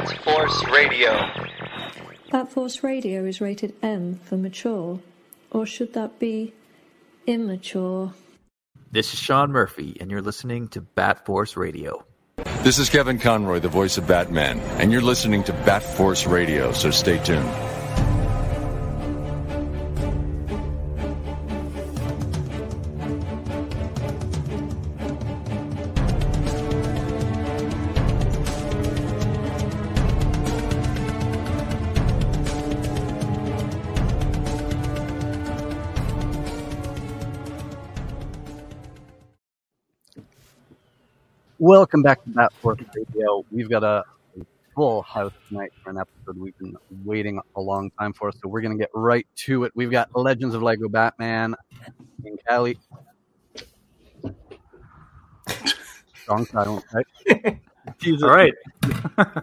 Bat Force Radio. Bat Force Radio is rated M for mature, or should that be immature? This is Sean Murphy, and you're listening to Bat Force Radio. This is Kevin Conroy, the voice of Batman, and you're listening to Bat Force Radio, so stay tuned. Welcome back to Bat Force Radio. We've got a full house tonight for an episode we've been waiting a long time for, so we're going to get right to it. We've got Legends of Lego Batman in Cali. Strong silence, right? Jesus. All right.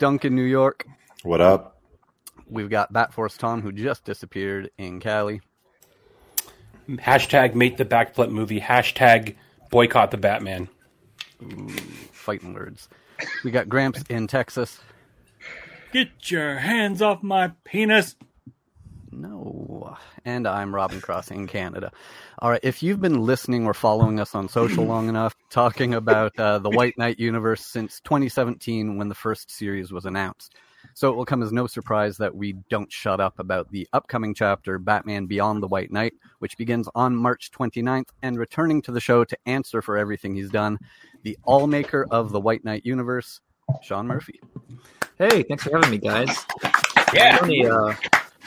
Duncan, New York. What up? We've got Bat Force Tom, who just disappeared in Cali. Hashtag make the backflip movie. Hashtag boycott the Batman. Ooh, fighting words. We got Gramps in Texas. Get your hands off my penis. No. And I'm Robin Cross in Canada. All right. If you've been listening or following us on social long enough, talking about uh, the White Knight universe since 2017 when the first series was announced. So it will come as no surprise that we don't shut up about the upcoming chapter, Batman Beyond the White Knight, which begins on March 29th, and returning to the show to answer for everything he's done, the all maker of the White Knight universe, Sean Murphy. Hey, thanks for having me, guys. Yeah. Only, uh,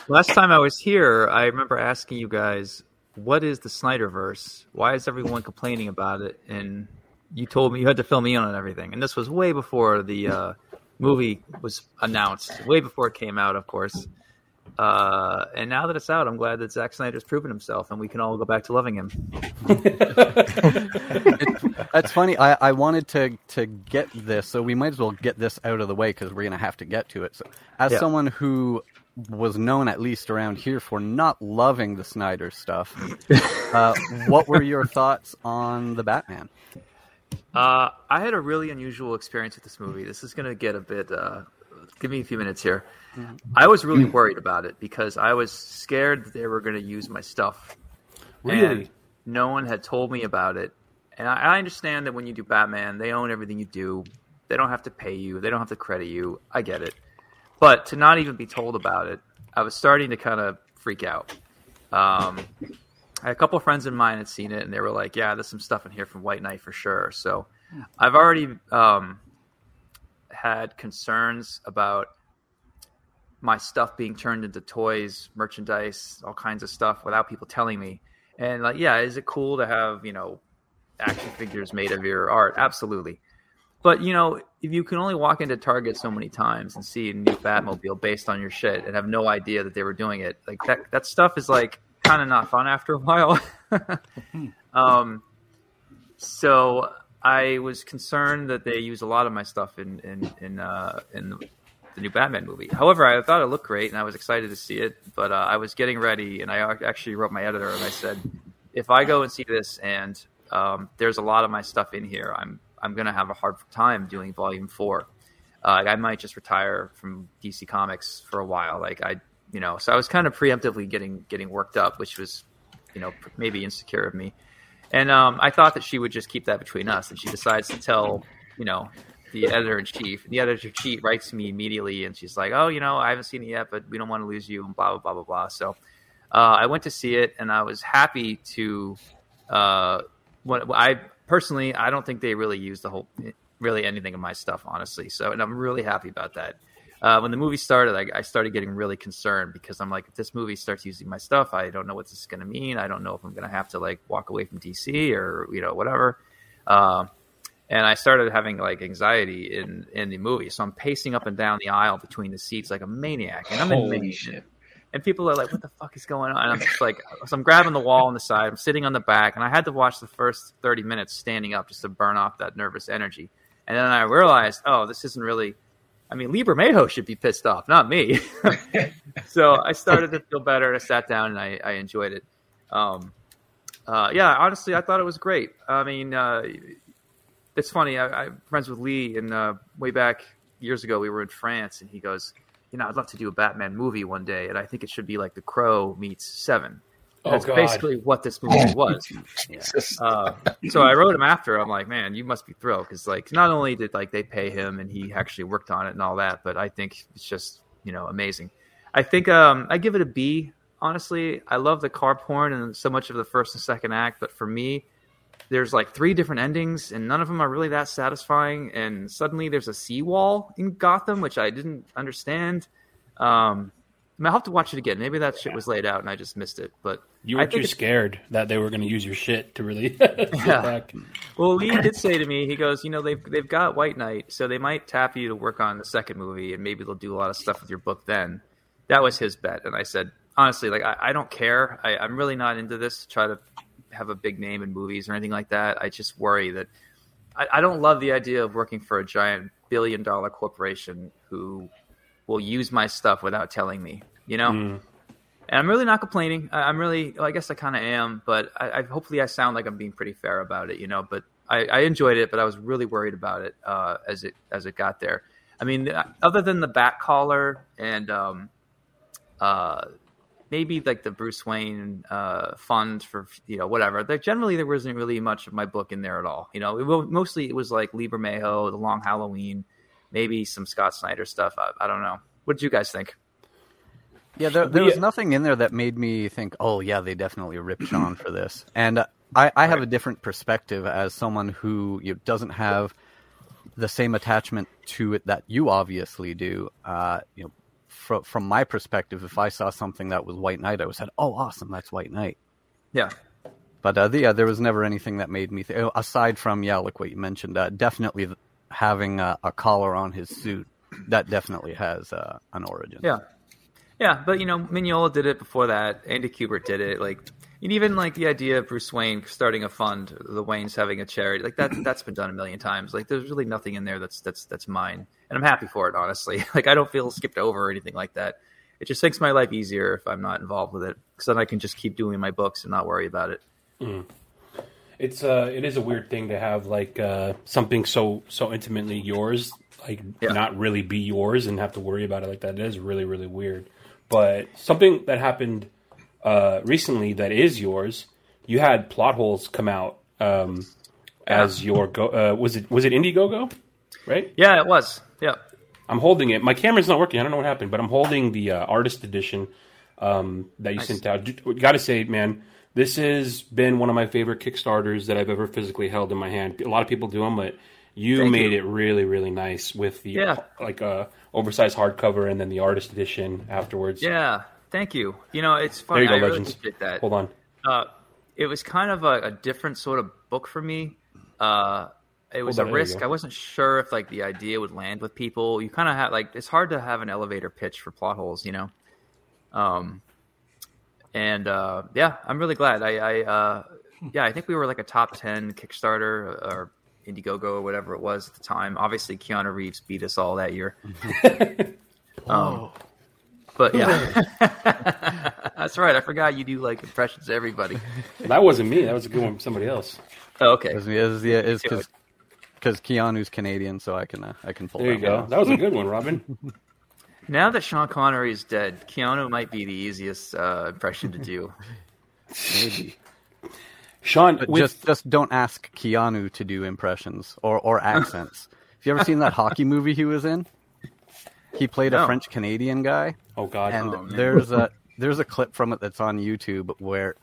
last time I was here, I remember asking you guys, what is the Snyderverse? Why is everyone complaining about it? And you told me you had to fill me in on everything. And this was way before the uh, movie was announced, way before it came out, of course. Uh, and now that it's out, I'm glad that Zack Snyder's proven himself, and we can all go back to loving him. It- that's funny. I, I wanted to to get this, so we might as well get this out of the way because we're gonna have to get to it. So, as Yeah. someone who was known at least around here for not loving the Snyder stuff, uh, what were your thoughts on the Batman? Uh, I had a really unusual experience with this movie. This is going to get a bit. Uh, give me a few minutes here. I was really worried about it because I was scared that they were going to use my stuff. Really? And no one had told me about it. And I, I understand that when you do Batman, they own everything you do. They don't have to pay you. They don't have to credit you. I get it. But to not even be told about it, I was starting to kind of freak out. Um, a couple of friends of mine had seen it, and they were like, "Yeah, there's some stuff in here from White Knight for sure." So, I've already um, had concerns about my stuff being turned into toys, merchandise, all kinds of stuff without people telling me. And like, yeah, is it cool to have you know action figures made of your art? Absolutely. But you know, if you can only walk into Target so many times and see a new Batmobile based on your shit and have no idea that they were doing it, like that that stuff is like kind of not fun after a while. um, so I was concerned that they use a lot of my stuff in in in uh, in the new Batman movie. However, I thought it looked great and I was excited to see it. But uh, I was getting ready and I actually wrote my editor and I said, if I go and see this and um, there's a lot of my stuff in here, I'm I'm gonna have a hard time doing Volume Four. Uh, I might just retire from DC Comics for a while. Like I, you know, so I was kind of preemptively getting getting worked up, which was, you know, maybe insecure of me. And um, I thought that she would just keep that between us, and she decides to tell, you know, the editor in chief. The editor in chief writes to me immediately, and she's like, "Oh, you know, I haven't seen it yet, but we don't want to lose you," and blah blah blah blah blah. So uh, I went to see it, and I was happy to. Uh, what I personally, I don't think they really used the whole, really anything of my stuff, honestly. So, and I'm really happy about that. Uh, when the movie started, I, I started getting really concerned because I'm like, if this movie starts using my stuff, I don't know what this is going to mean. I don't know if I'm going to have to like walk away from DC or you know whatever. Um, and I started having like anxiety in in the movie, so I'm pacing up and down the aisle between the seats like a maniac, and I'm in Holy shit. and people are like, "What the fuck is going on?" And I'm just like, so I'm grabbing the wall on the side, I'm sitting on the back, and I had to watch the first 30 minutes standing up just to burn off that nervous energy. And then I realized, oh, this isn't really. I mean, Lee Bermejo should be pissed off, not me. so I started to feel better, and I sat down and I, I enjoyed it. Um, uh, yeah, honestly, I thought it was great. I mean, uh, it's funny. I, I'm friends with Lee, and uh, way back years ago, we were in France, and he goes, "You know, I'd love to do a Batman movie one day, and I think it should be like The Crow meets Seven." Oh, That's God. basically what this movie was. Uh, so I wrote him after. I'm like, man, you must be thrilled because like not only did like they pay him and he actually worked on it and all that, but I think it's just you know amazing. I think um, I give it a B. Honestly, I love the car porn and so much of the first and second act, but for me, there's like three different endings and none of them are really that satisfying. And suddenly there's a seawall in Gotham, which I didn't understand. Um, I mean, I'll have to watch it again. Maybe that shit was laid out and I just missed it. But You were too scared that they were going to use your shit to really Yeah. back. Well, Lee did say to me, he goes, you know, they've they've got White Knight, so they might tap you to work on the second movie, and maybe they'll do a lot of stuff with your book then. That was his bet, and I said, honestly, like I, I don't care. I, I'm really not into this. To try to have a big name in movies or anything like that. I just worry that I, I don't love the idea of working for a giant billion dollar corporation who will use my stuff without telling me. You know. Mm. And I'm really not complaining. I'm really, well, I guess I kind of am, but I, I hopefully I sound like I'm being pretty fair about it, you know. But I, I enjoyed it, but I was really worried about it uh, as it as it got there. I mean, uh, other than the bat collar and um, uh, maybe like the Bruce Wayne uh, fund for you know whatever. There generally there wasn't really much of my book in there at all. You know, it, mostly it was like Lee Bermejo, The Long Halloween, maybe some Scott Snyder stuff. I, I don't know. What did you guys think? Yeah, there, there We- was nothing in there that made me think, oh, yeah, they definitely ripped Sean for this. And uh, I, I have a different perspective as someone who you know, doesn't have the same attachment to it that you obviously do. Uh, you know, fro- from my perspective, if I saw something that was White Knight, I would said, oh, awesome, that's White Knight. Yeah, But uh, the, yeah, there was never anything that made me think, aside from, yeah, like what you mentioned, uh, definitely th- having a, a collar on his suit, that definitely has uh, an origin. Yeah, yeah, but you know, Mignola did it before that. Andy Kubert did it. Like, and even like the idea of Bruce Wayne starting a fund, the Waynes having a charity, like that. That's been done a million times. Like, there's really nothing in there that's that's that's mine, and I'm happy for it. Honestly, like I don't feel skipped over or anything like that. It just makes my life easier if I'm not involved with it, because then I can just keep doing my books and not worry about it. It's uh, it is a weird thing to have like uh, something so so intimately yours, like Yeah. not really be yours, and have to worry about it like that. It is really really weird. But something that happened uh, recently that is yours, you had plot holes come out um, as your go. Uh, was it was it Indiegogo, right? Yeah, it was. Yeah, I'm holding it. My camera's not working. I don't know what happened, but I'm holding the uh, artist edition um, that you sent out. Got to say, man, this has been one of my favorite Kickstarters that I've ever physically held in my hand. A lot of people do them, but you Thank made you. it really, really nice with the Yeah. like uh, oversized hardcover and then the artist edition afterwards. yeah. Thank you. You know, it's funny. There you go, I really Legends. appreciate that. Hold on. uh, it was kind of a, a different sort of book for me. Uh, it was Hold a on, risk. I wasn't sure if like the idea would land with people. You kind of have like it's hard to have an elevator pitch for plot holes, you know. Um, and uh, yeah, I'm really glad. I, I uh, yeah, I think we were like a top ten Kickstarter or Indiegogo or whatever it was at the time. Obviously, Keanu Reeves beat us all that year. um, but yeah, that's right. I forgot you do like impressions of everybody. That wasn't me. That was a good one from somebody else. Oh, okay. Is is yeah is because because Keanu's Canadian, so I can uh, I can pull. There you one go. off. That was a good one, Robin. Now that Sean Connery is dead, Keanu might be the easiest uh, impression to do. Maybe. Sean, with, just just don't ask Keanu to do impressions or or accents. Have you ever seen that hockey movie he was in? He played a French Canadian guy, oh god, and Oh, there's a there's a clip from it that's on YouTube where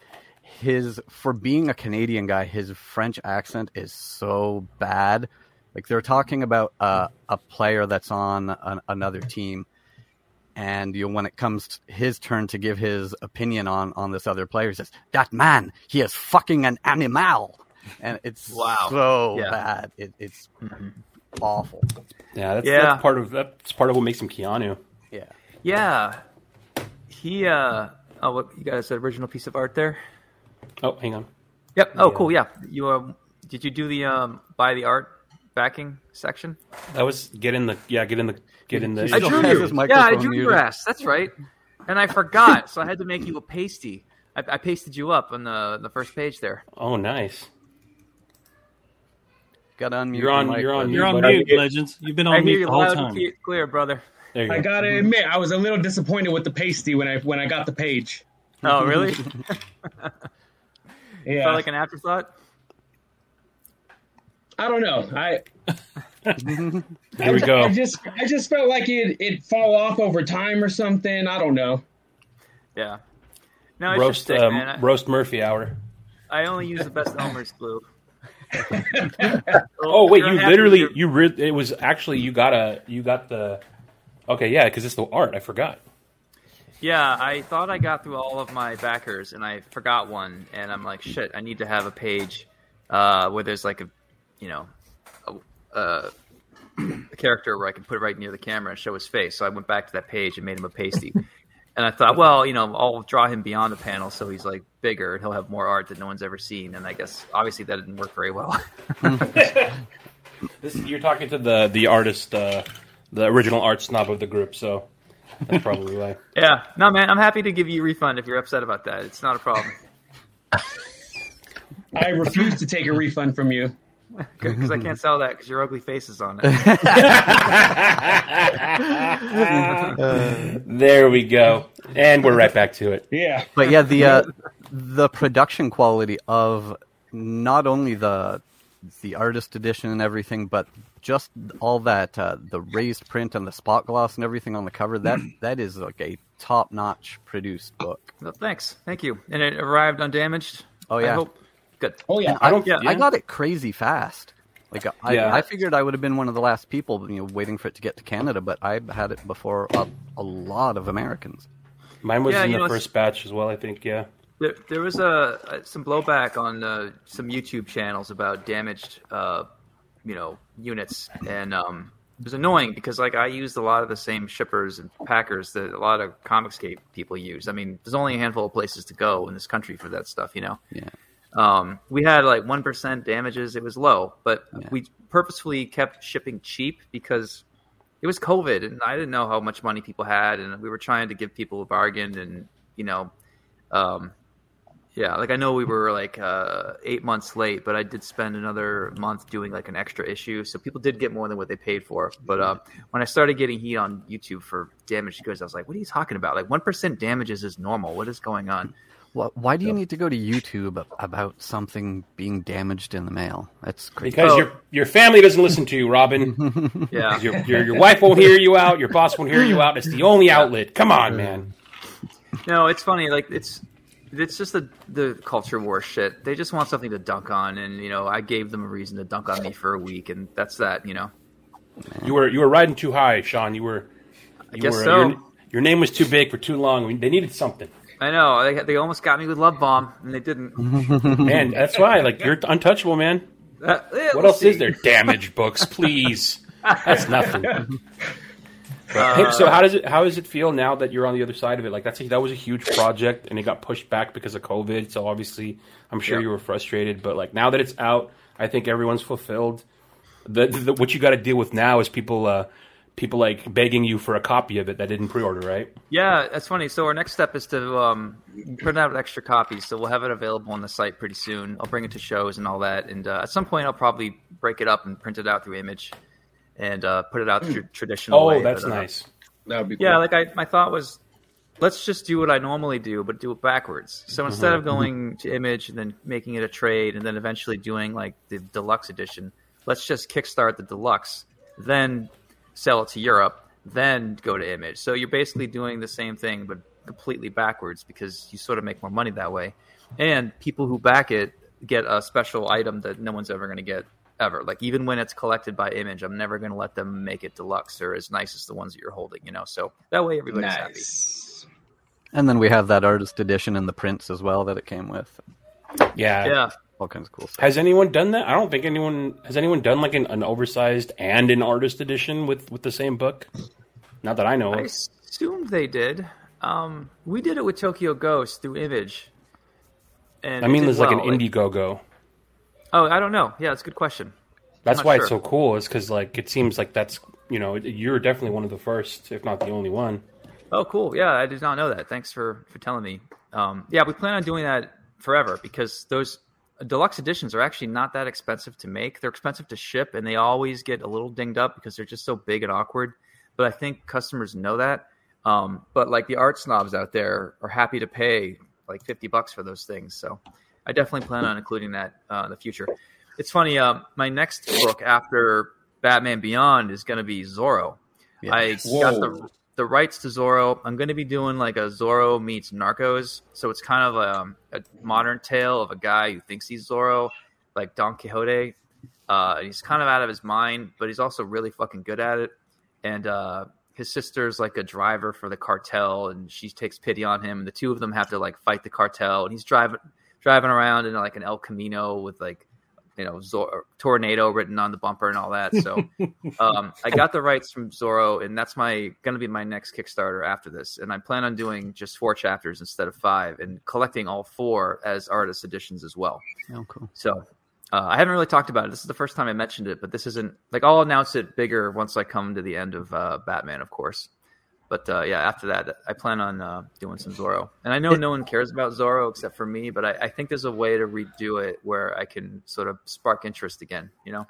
his for being a Canadian guy, his French accent is so bad. Like they're talking about uh, a player that's on an, another team, and you know, when it comes to his turn to give his opinion on on this other player, he says, "That man, he is fucking an animal," and it's Wow. so Yeah. bad. It, it's awful. yeah, that's, Yeah. that's part of that's part of what makes him Keanu. Yeah. Yeah, he. uh Oh, what you got? An original piece of art there. Oh, hang on. Yep. Oh, Yeah. cool. Yeah. You. Uh, did you do the um buy the art backing section? That was get in the yeah, get in the get in the. I I drew you. Yeah, I microphone drew your ass. That's right. And I forgot, so I had to make you a pasty. I, I pasted you up on the the first page there. Oh, nice. Got to unmute. You're on- your mic, you're on. You're on But- mute, Legends. You've been I on hear mute you the whole loud time. and clear- clear, brother. There you I go. gotta admit, I was a little disappointed with the pasty when I when I got the page. Oh, really? Yeah, Felt like an afterthought. I don't know. I There we go. I just I just felt like it it fall off over time or something. I don't know. Yeah. No, it's roast just thick, um, man. I- roast Murphy hour. I only use the best Elmer's glue. Oh wait, You're you happy literally with you re- it was actually you got a you got the okay yeah because it's the art I forgot. Yeah, I thought I got through all of my backers, and I forgot one, and I'm like, shit, I need to have a page uh, where there's like a, you know, a, a, a character where I can put it right near the camera and show his face. So I went back to that page and made him a pasty. and I thought, well, you know, I'll draw him beyond the panel so he's like bigger and he'll have more art that no one's ever seen. And I guess obviously that didn't work very well. This you're talking to the the artist, uh, the original art snob of the group, so that's probably why. yeah, no, man, I'm happy to give you a refund if you're upset about that. It's not a problem. I refuse to take a refund from you. Because I can't sell that because your ugly face is on it. There we go, and we're right back to it. Yeah, But yeah, the uh, the production quality of not only the the artist edition and everything, but just all that uh, the raised print and the spot gloss and everything on the cover that that is like a top notch produced book. Well, thanks, thank you. And it arrived undamaged. Oh, I yeah. hope. Good. Oh yeah. I don't- yeah. I got it crazy fast. Like I, Yeah. I figured I would have been one of the last people, you know, waiting for it to get to Canada, but I had it before a, a lot of Americans. Mine was Yeah, in the know, first batch as well. I think yeah. There, there was a, a some blowback on uh, some YouTube channels about damaged, uh, you know, units, and um, it was annoying because like I used a lot of the same shippers and packers that a lot of Comicscape people use. I mean, there's only a handful of places to go in this country for that stuff, you know. Yeah. Um, we had like one percent damages. It was low, but Yeah. we purposefully kept shipping cheap because it was COVID, and I didn't know how much money people had, and we were trying to give people a bargain, and you know, um, yeah, like I know we were like uh, eight months late, but I did spend another month doing like an extra issue, so people did get more than what they paid for. But uh, when I started getting heat on YouTube for damaged goods, I was like, "What are you talking about? Like one percent damages is normal. What is going on?" Why, why do you need to go to YouTube about something being damaged in the mail? That's crazy. Because Oh. your your family doesn't listen to you, Robin. Yeah, your, your your wife won't hear you out. Your boss won't hear you out. It's the only outlet. Come on, man. No, it's funny. Like it's it's just the the culture war shit. They just want something to dunk on, and you know, I gave them a reason to dunk on me for a week, and that's that. You know, You were you were riding too high, Sean. You were. You guess were, so. Your, your name was too big for too long. They needed something, I know they they almost got me with Love Bomb, and they didn't. man. That's why. Like you're untouchable, man. Uh, yeah, What we'll else see. is there? Damage books, please. That's nothing. Uh, Hey, so how does it how does it feel now that you're on the other side of it? Like that's a, that was a huge project and it got pushed back because of COVID. So obviously, I'm sure Yeah. you were frustrated. But like now that it's out, I think everyone's fulfilled. The, the what you got to deal with now is people uh, people like begging you for a copy of it that didn't pre-order, right? Yeah, that's funny. So our next step is to um, print out extra copies. So we'll have it available on the site pretty soon. I'll bring it to shows and all that. And uh, at some point, I'll probably break it up and print it out through Image and uh, put it out the traditional Oh, way. that's But, uh, nice. That would be Yeah, cool. like I, my thought was, let's just do what I normally do, but do it backwards. So instead of going to Image and then making it a trade, and then eventually doing like the deluxe edition, let's just kickstart the deluxe, then sell it to Europe, then go to Image. So you're basically doing the same thing, but completely backwards because you sort of make more money that way, and people who back it get a special item that no one's ever going to get ever. Like even when it's collected by Image, I'm never going to let them make it deluxe or as nice as the ones that you're holding. You know, so that way everybody's happy. And then we have that artist edition and the prints as well that it came with. Yeah. Yeah, All kinds of cool stuff. Has anyone done that? I don't think anyone has anyone done like an, an oversized and an artist edition with with the same book. Not that I know I of. assumed they did. Um, we did it with Tokyo Ghost through Image. And I mean, did there's like an well. Indiegogo. Oh, I don't know. Yeah, it's a good question. That's why sure. it's so cool. Is because like it seems like that's you know you're definitely one of the first, if not the only one. Oh, cool. Yeah, I did not know that. Thanks for for telling me. Um, yeah, we plan on doing that forever because those deluxe editions are actually not that expensive to make. They're expensive to ship, and they always get a little dinged up because they're just so big and awkward. But I think customers know that. Um, but like the art snobs out there are happy to pay like fifty bucks for those things. So I definitely plan on including that uh, in the future. It's funny. Uh, my next book after Batman Beyond is going to be Zorro. I got the the rights to Zorro. I'm going to be doing like a Zorro meets Narcos. So it's kind of a, a modern tale of a guy who thinks he's Zorro, like Don Quixote. Uh, he's kind of out of his mind, but he's also really fucking good at it. And uh, his sister's like a driver for the cartel, and she takes pity on him. And the two of them have to like fight the cartel, and he's driving driving around in like an El Camino with like you know Zor- tornado written on the bumper and all that. So um, I got the rights from Zorro, and that's my going to be my next Kickstarter after this. And I plan on doing just four chapters instead of five, and collecting all four as artist editions as well. Oh, cool. So uh, I haven't really talked about it. This is the first time I mentioned it, but this isn't like I'll announce it bigger once I come to the end of uh, Batman, of course. But uh, yeah, after that, I plan on uh, doing some Zorro. And I know no one cares about Zorro except for me, but I, I think there's a way to redo it where I can sort of spark interest again. You know?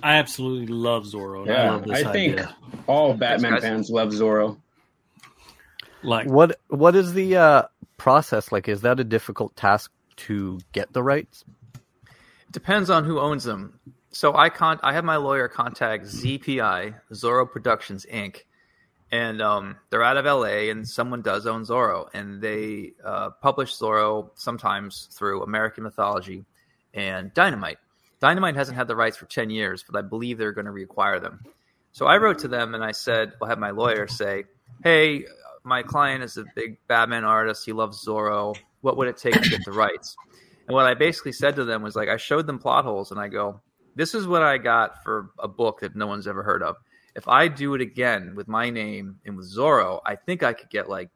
I absolutely love Zorro. and I Yeah, love this I think all Batman guys. fans love Zorro. Like What What is the uh, process like? Is that a difficult task to get the rights? Depends on who owns them. So I con- I have my lawyer contact ZPI, Zorro Productions Inc., and um, they're out of LA, and someone does own Zorro, and they uh, publish Zorro sometimes through American Mythology and Dynamite. Dynamite hasn't had the rights for ten years, but I believe they're going to reacquire them. So I wrote to them and I said, I'll have my lawyer say, "Hey, my client is a big Batman artist. He loves Zorro. What would it take to get the rights?" And what I basically said to them was like, I showed them plot holes, and I go, "This is what I got for a book that no one's ever heard of. If I do it again with my name and with Zorro, I think I could get like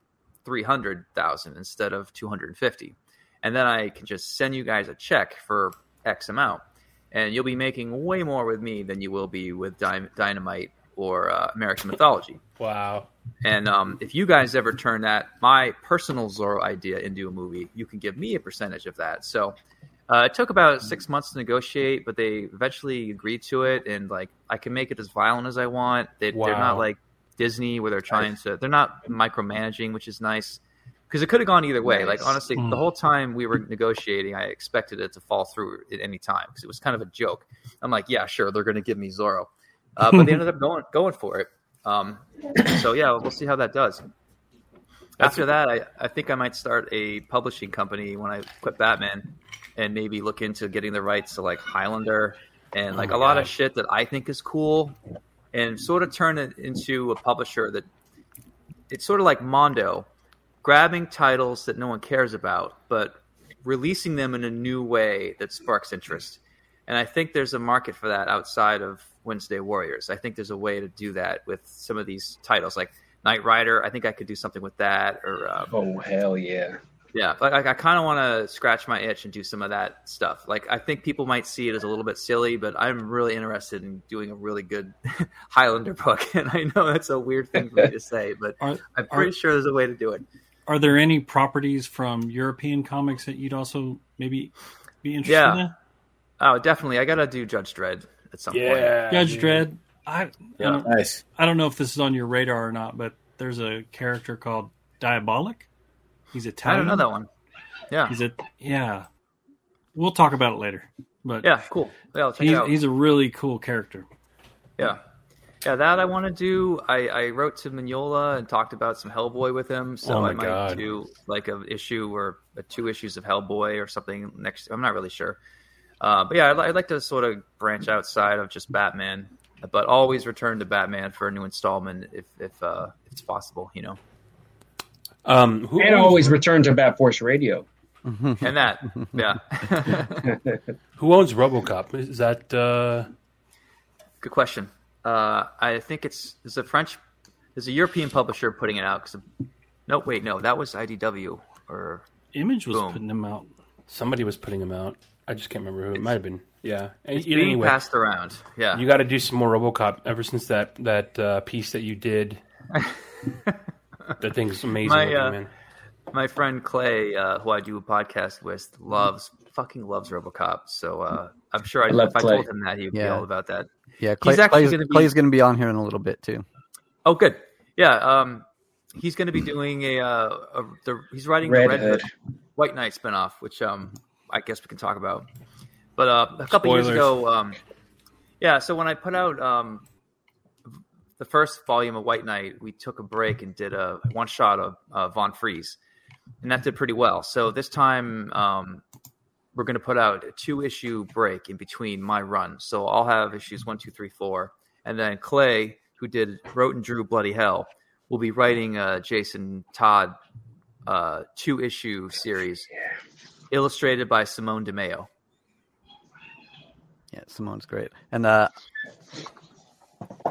three hundred thousand instead of two hundred and fifty, and then I can just send you guys a check for X amount, and you'll be making way more with me than you will be with Dy- Dynamite or uh, American Mythology." Wow. And um, if you guys ever turn that my personal Zorro idea into a movie, you can give me a percentage of that. So uh, it took about six months to negotiate, but they eventually agreed to it. And like I can make it as violent as I want. They, They're not like Disney where they're trying to. They're not micromanaging, which is nice. Because it could have gone either way. Like Nice. honestly, the whole time we were negotiating, I expected it to fall through at any time because it was kind of a joke. I'm like, yeah, sure, they're going to give me Zorro, uh, but they ended up going going for it. Um, so yeah, we'll see how that does. After that, I, I think I might start a publishing company when I quit Batman, and maybe look into getting the rights to like Highlander and like Oh a lot God. of shit that I think is cool, and sort of turn it into a publisher that it's sort of like Mondo, grabbing titles that no one cares about, but releasing them in a new way that sparks interest. And I think there's a market for that outside of Wednesday Warriors. I think there's a way to do that with some of these titles, like Knight Rider. I think I could do something with that, or um, Oh hell yeah! yeah, like I, I kind of want to scratch my itch and do some of that stuff. Like I think people might see it as a little bit silly, but I'm really interested in doing a really good Highlander book. And I know that's a weird thing for me to say, but Are, I'm pretty sure there's a way to do it. are there any properties from European comics that you'd also maybe be interested Yeah. in? Oh, definitely. I gotta do Judge Dredd at some point. Yeah. Judge dude. Dredd. I, I, don't, Nice. I don't know if this is on your radar or not, but there's a character called Diabolik. He's I Italian. don't know that one. Yeah, He's a yeah. We'll talk about it later. But yeah, cool. Yeah, I'll check he's, it out. he's a really cool character. Yeah. Yeah, that I want to do. I, I wrote to Mignola and talked about some Hellboy with him, so Oh I might God. do like a issue or uh two issues of Hellboy or something next. I'm not really sure, uh, but yeah, I'd, I'd like to sort of branch outside of just Batman, but always return to Batman for a new installment if if, uh, if it's possible, you know. Um, who And owns, always return to Bat Force Radio. And that, yeah, who owns RoboCop? Is that uh, good question. Uh, I think it's there's a French, is a European publisher putting it out. Cause no, wait, no, that was IDW or Image was Boom. putting them out. somebody was putting them out? I just can't remember who. It might have been. Yeah. it's Anyway, being passed around. Yeah, you got to do some more RoboCop. Ever since that that uh, piece that you did, that thing's amazing. My, looking, uh, man. my friend Clay, uh, who I do a podcast with, loves fucking loves RoboCop. So uh, I'm sure I, I love if I told him that, he'd be all about that. Yeah, Clay, He's actually Clay's, gonna be- Clay's going to be on here in a little bit too. Oh, good. Yeah. Um, he's going to be doing a, uh, a the, he's writing Red the Red Hood. Hood White Knight spinoff, which um I guess we can talk about. But uh, a couple years ago, um, yeah. So when I put out um the first volume of White Knight, we took a break and did a one shot of uh, Von Freeze, and that did pretty well. So this time, um, we're going to put out a two issue break in between my run. So I'll have issues one, two, three, four, and then Clay, who did wrote and drew Bloody Hell, will be writing a Jason Todd uh, two issue series, illustrated by Simone Di Meo. Yeah, Simone's great. And uh,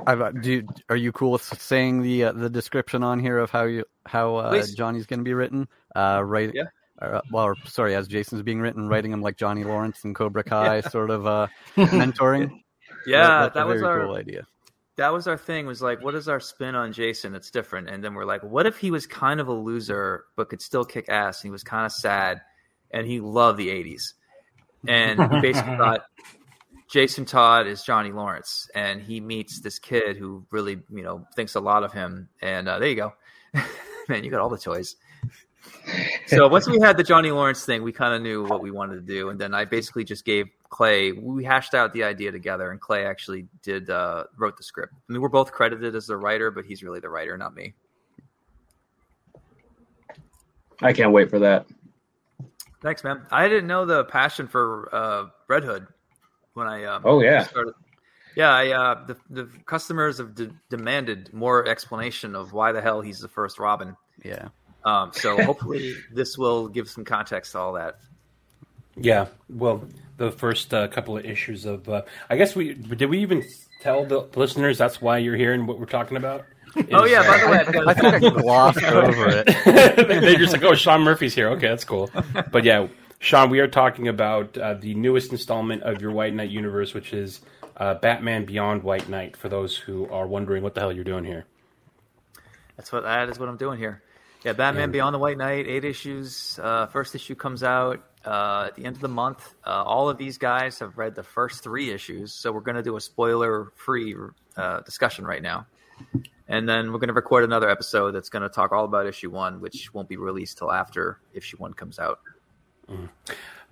I've, uh, do you, are you cool with saying the uh, the description on here of how you how uh, Johnny's going to be written? Uh, right. Yeah. Or, uh, well, or, sorry, as Jason's being written, writing him like Johnny Lawrence and Cobra Kai, sort of uh, mentoring. Yeah, that's that a was our cool idea. that was our thing. Was like, what is our spin on Jason? It's different. And then we're like, what if he was kind of a loser but could still kick ass? And he was kind of sad, and he loved the '80s. And we basically thought Jason Todd is Johnny Lawrence, and he meets this kid who really, you know, thinks a lot of him. And uh, there you go, man. You got all the toys. So once we had the Johnny Lawrence thing, we kind of knew what we wanted to do, and then I basically just gave Clay. We hashed out the idea together, and Clay actually did uh, wrote the script. I mean, we're both credited as the writer, but he's really the writer, not me. I can't wait for that. Thanks, man. I didn't know the passion for uh, Red Hood when I um, Oh, yeah. started. Yeah, I, uh, the the customers have de- demanded more explanation of why the hell he's the first Robin. Yeah. Um, so hopefully this will give some context to all that. Yeah, well, the first uh, couple of issues of, uh, I guess we did we even tell the listeners that's why you're here and what we're talking about. Oh yeah, by the way, I've got- I think I glossed over it. They're just like, oh, Sean Murphy's here. Okay, that's cool. But yeah, Sean, we are talking about uh, the newest installment of your White Knight universe, which is uh, Batman Beyond White Knight. For those who are wondering what the hell you're doing here. That's what that is what I'm doing here. Yeah, Batman Beyond the White Knight, eight issues. Uh, first issue comes out uh, at the end of the month. Uh, all of these guys have read the first three issues, so we're going to do a spoiler-free uh, discussion right now, and then we're going to record another episode that's going to talk all about issue one, which won't be released till after issue one comes out.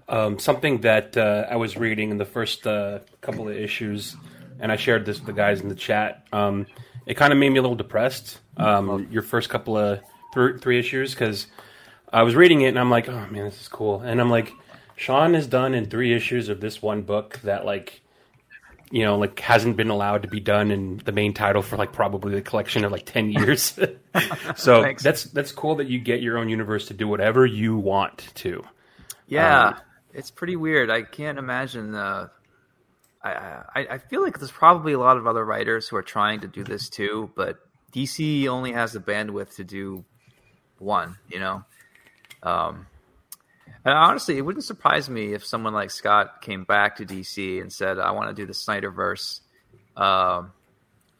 Um, something that uh, I was reading in the first uh, couple of issues, and I shared this with the guys in the chat. Um, it kind of made me a little depressed. Um, your first couple of th- three issues, because I was reading it and I'm like, oh man, this is cool. And I'm like, Sean has done in three issues of this one book that like, you know, like hasn't been allowed to be done in the main title for like probably the collection of like ten years. so Thanks. that's that's cool that you get your own universe to do whatever you want to. Yeah, Um, it's pretty weird. I can't imagine. Uh, I, I I feel like there's probably a lot of other writers who are trying to do this too, but DC only has the bandwidth to do one. You know, um, and honestly, it wouldn't surprise me if someone like Scott came back to DC and said, "I want to do the Snyderverse." Um,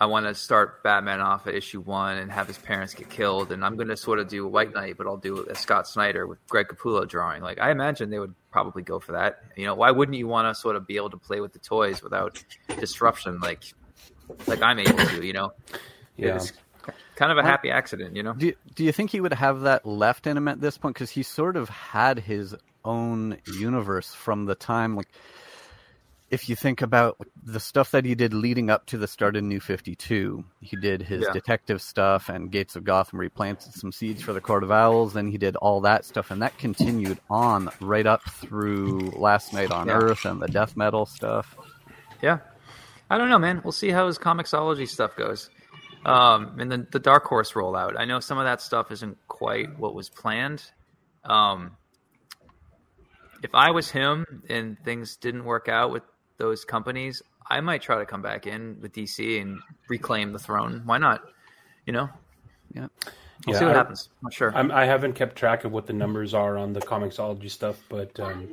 I want to start Batman off at issue one and have his parents get killed, and I'm going to sort of do a White Knight, but I'll do it as Scott Snyder with Greg Capullo drawing. Like I imagine they would probably go for that. You know, why wouldn't you want to sort of be able to play with the toys without disruption, like like I'm able to? You know, Yeah. it's kind of a happy accident. You know, Do you, do you think he would have that left in him at this point? Because he sort of had his own universe from the time, like, if you think about the stuff that he did leading up to the start of New Fifty Two, he did his Yeah. detective stuff and Gates of Gotham, where he planted some seeds for the Court of Owls. Then he did all that stuff, and that continued on right up through Last Knight on Yeah. Earth and the death metal stuff. Yeah, I don't know, man. We'll see how his Comixology stuff goes. Um, and then the Dark Horse rollout. I know some of that stuff isn't quite what was planned. Um, if I was him and things didn't work out with those companies, I might try to come back in with DC and reclaim the throne. Why not? You know, Yeah. we'll Yeah, see what I- happens. I'm not sure. I'm, I haven't kept track of what the numbers are on the Comixology stuff, but um,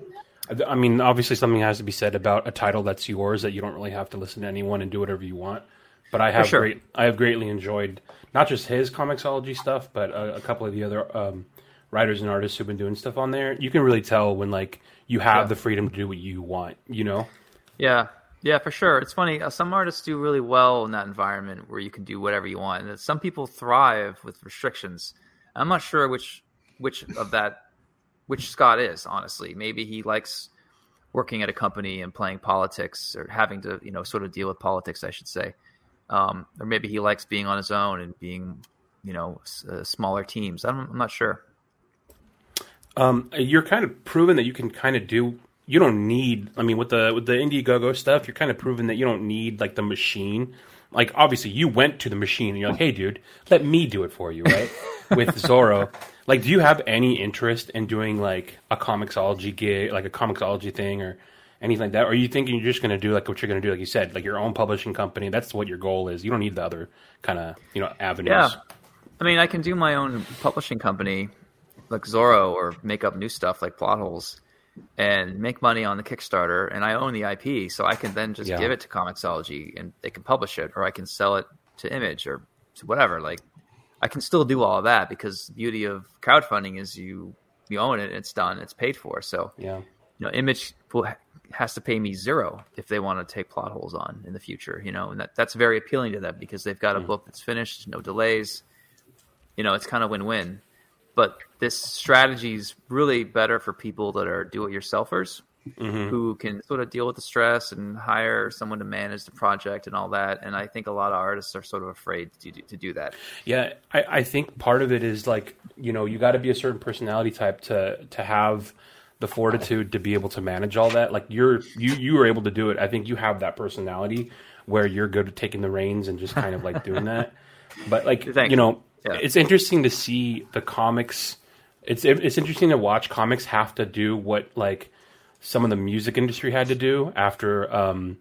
I, I mean, obviously, something has to be said about a title that's yours that you don't really have to listen to anyone and do whatever you want. But I have sure. great, I have greatly enjoyed not just his Comixology stuff, but a, a couple of the other um, writers and artists who've been doing stuff on there, you can really tell when like you have Yeah. the freedom to do what you want. You know? Yeah, yeah, for sure. It's funny. Uh, some artists do really well in that environment where you can do whatever you want, and some people thrive with restrictions. I'm not sure which which of that which Scott is. Honestly, maybe he likes working at a company and playing politics or having to you know sort of deal with politics, I should say, um, or maybe he likes being on his own and being you know s- uh, smaller teams. I'm, I'm not sure. Um, you're kind of proven that you can kind of do. You don't need. I mean, with the with the Indiegogo stuff, you're kind of proven that you don't need like the machine. Like obviously, you went to the machine and you're like, "Hey, dude, let me do it for you." Right? with Zorro, like, do you have any interest in doing like a Comixology gig, like a Comixology thing, or anything like that? Or are you thinking you're just going to do like what you're going to do, like you said, like your own publishing company? That's what your goal is. You don't need the other kind of you know avenues. Yeah. I mean, I can do my own publishing company, like Zorro, or make up new stuff like plot holes, and make money on the Kickstarter. And I own the IP, so I can then just Yeah. give it to Comixology, and they can publish it, or I can sell it to Image or to whatever. Like, I can still do all of that because the beauty of crowdfunding is you you own it, it's done, it's paid for. So Yeah. you know, Image will, has to pay me zero if they want to take plot holes on in the future. You know, and that that's very appealing to them because they've got a hmm. book that's finished, no delays. You know, it's kind of win-win. But this strategy is really better for people that are do-it-yourselfers mm-hmm. who can sort of deal with the stress and hire someone to manage the project and all that. And I think a lot of artists are sort of afraid to do, to do that. Yeah, I, I think part of it is like you know you got to be a certain personality type to to have the fortitude to be able to manage all that. Like you're you you were able to do it. I think you have that personality where you're good at taking the reins and just kind of like doing that. But like Thank you know. Yeah. it's interesting to see the comics. It's it's interesting to watch comics have to do what like some of the music industry had to do after um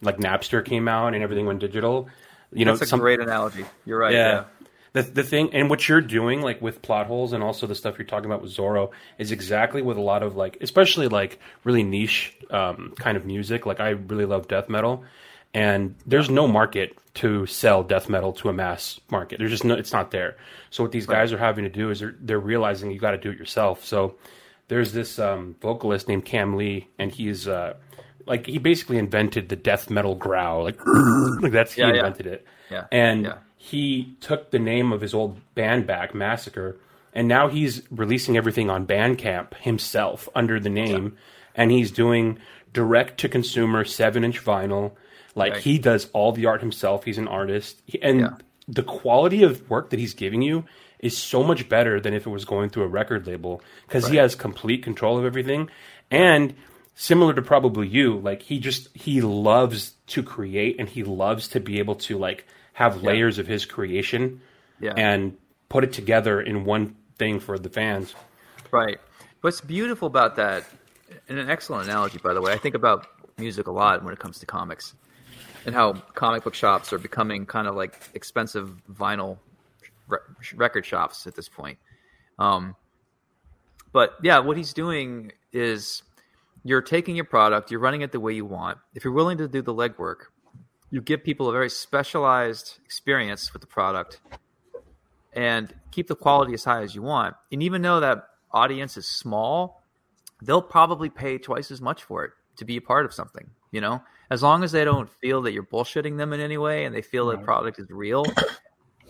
like Napster came out and everything went digital. You know, That's a some, great analogy. You're right. yeah. yeah. The the thing and what you're doing like with plot holes and also the stuff you're talking about with Zorro is exactly with a lot of like especially like really niche um, kind of music. Like I really love death metal and there's no market to sell death metal to a mass market. There's just no it's not there. So what these guys are having to do is they're they're realizing you got to do it yourself. So there's this um, vocalist named Kam Lee and he's uh, like he basically invented the death metal growl like like that's he Yeah, yeah. invented it. Yeah, And yeah. He took the name of his old band back, Massacre, and now he's releasing everything on Bandcamp himself under the name, and he's doing direct to consumer seven inch vinyl. Like Right. he does all the art himself. He's an artist, and Yeah. the quality of work that he's giving you is so much better than if it was going through a record label because he has complete control of everything, and similar to probably you, like he just he loves to create and he loves to be able to like have layers of his creation Yeah. and put it together in one thing for the fans. Right. What's beautiful about that, and an excellent analogy, by the way, I think about music a lot when it comes to comics and how comic book shops are becoming kind of like expensive vinyl re- record shops at this point. Um, but yeah, what he's doing is you're taking your product, you're running it the way you want. If you're willing to do the legwork, you give people a very specialized experience with the product and keep the quality as high as you want. And even though that audience is small, they'll probably pay twice as much for it to be a part of something, you know? As long as they don't feel that you're bullshitting them in any way and they feel that product is real,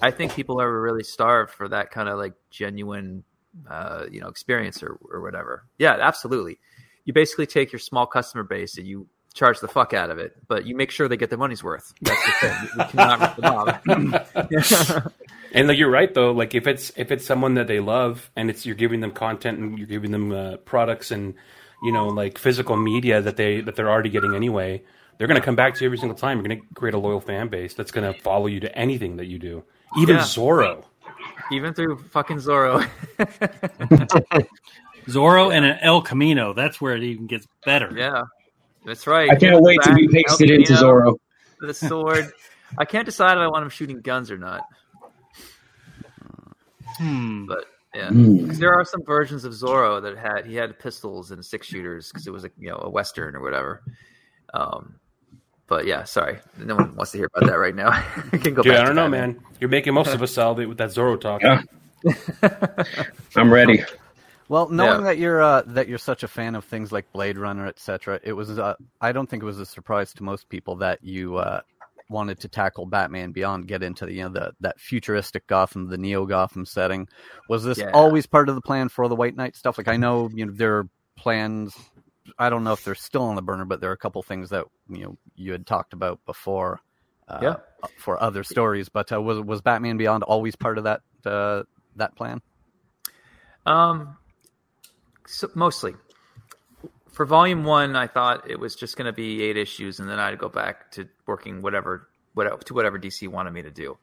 I think people are really starved for that kind of like genuine uh, you know, experience or, or whatever. Yeah, absolutely. You basically take your small customer base and you charge the fuck out of it, but you make sure they get their money's worth. That's the thing. You cannot rip them off. And like you're right though, like if it's if it's someone that they love and it's you're giving them content and you're giving them uh, products and you know like physical media that they that they're already getting anyway, they're going to come back to you every single time. You're going to create a loyal fan base that's going to follow you to anything that you do. Even Yeah. Zorro. Even through fucking Zorro. Zorro and an El Camino. That's where it even gets better. yeah, that's right. I can't wait to be pasted into Zorro. The sword. I can't decide if I want him shooting guns or not. Hmm. But yeah, Hmm. 'Cause there are some versions of Zorro that had he had pistols and six shooters because it was a you know a western or whatever. Um, but yeah, sorry, no one wants to hear about that right now. I can go Dude, back I don't know, Batman. man. You're making most of us salivate with that Zorro talk. Yeah. I'm ready. Well, knowing Yeah. that you're uh, that you're such a fan of things like Blade Runner, etc., it was uh, I don't think it was a surprise to most people that you uh, wanted to tackle Batman Beyond, get into the you know the that futuristic Gotham, the Neo Gotham setting. Was this Yeah. always part of the plan for the White Knight stuff? Like I know you know there are plans. I don't know if they're still on the burner, but there are a couple things that you know you had talked about before. Uh, Yeah. For other stories, but uh, was was Batman Beyond always part of that uh, that plan? Um, so mostly for volume one, I thought it was just going to be eight issues, and then I'd go back to working whatever, whatever to whatever DC wanted me to do.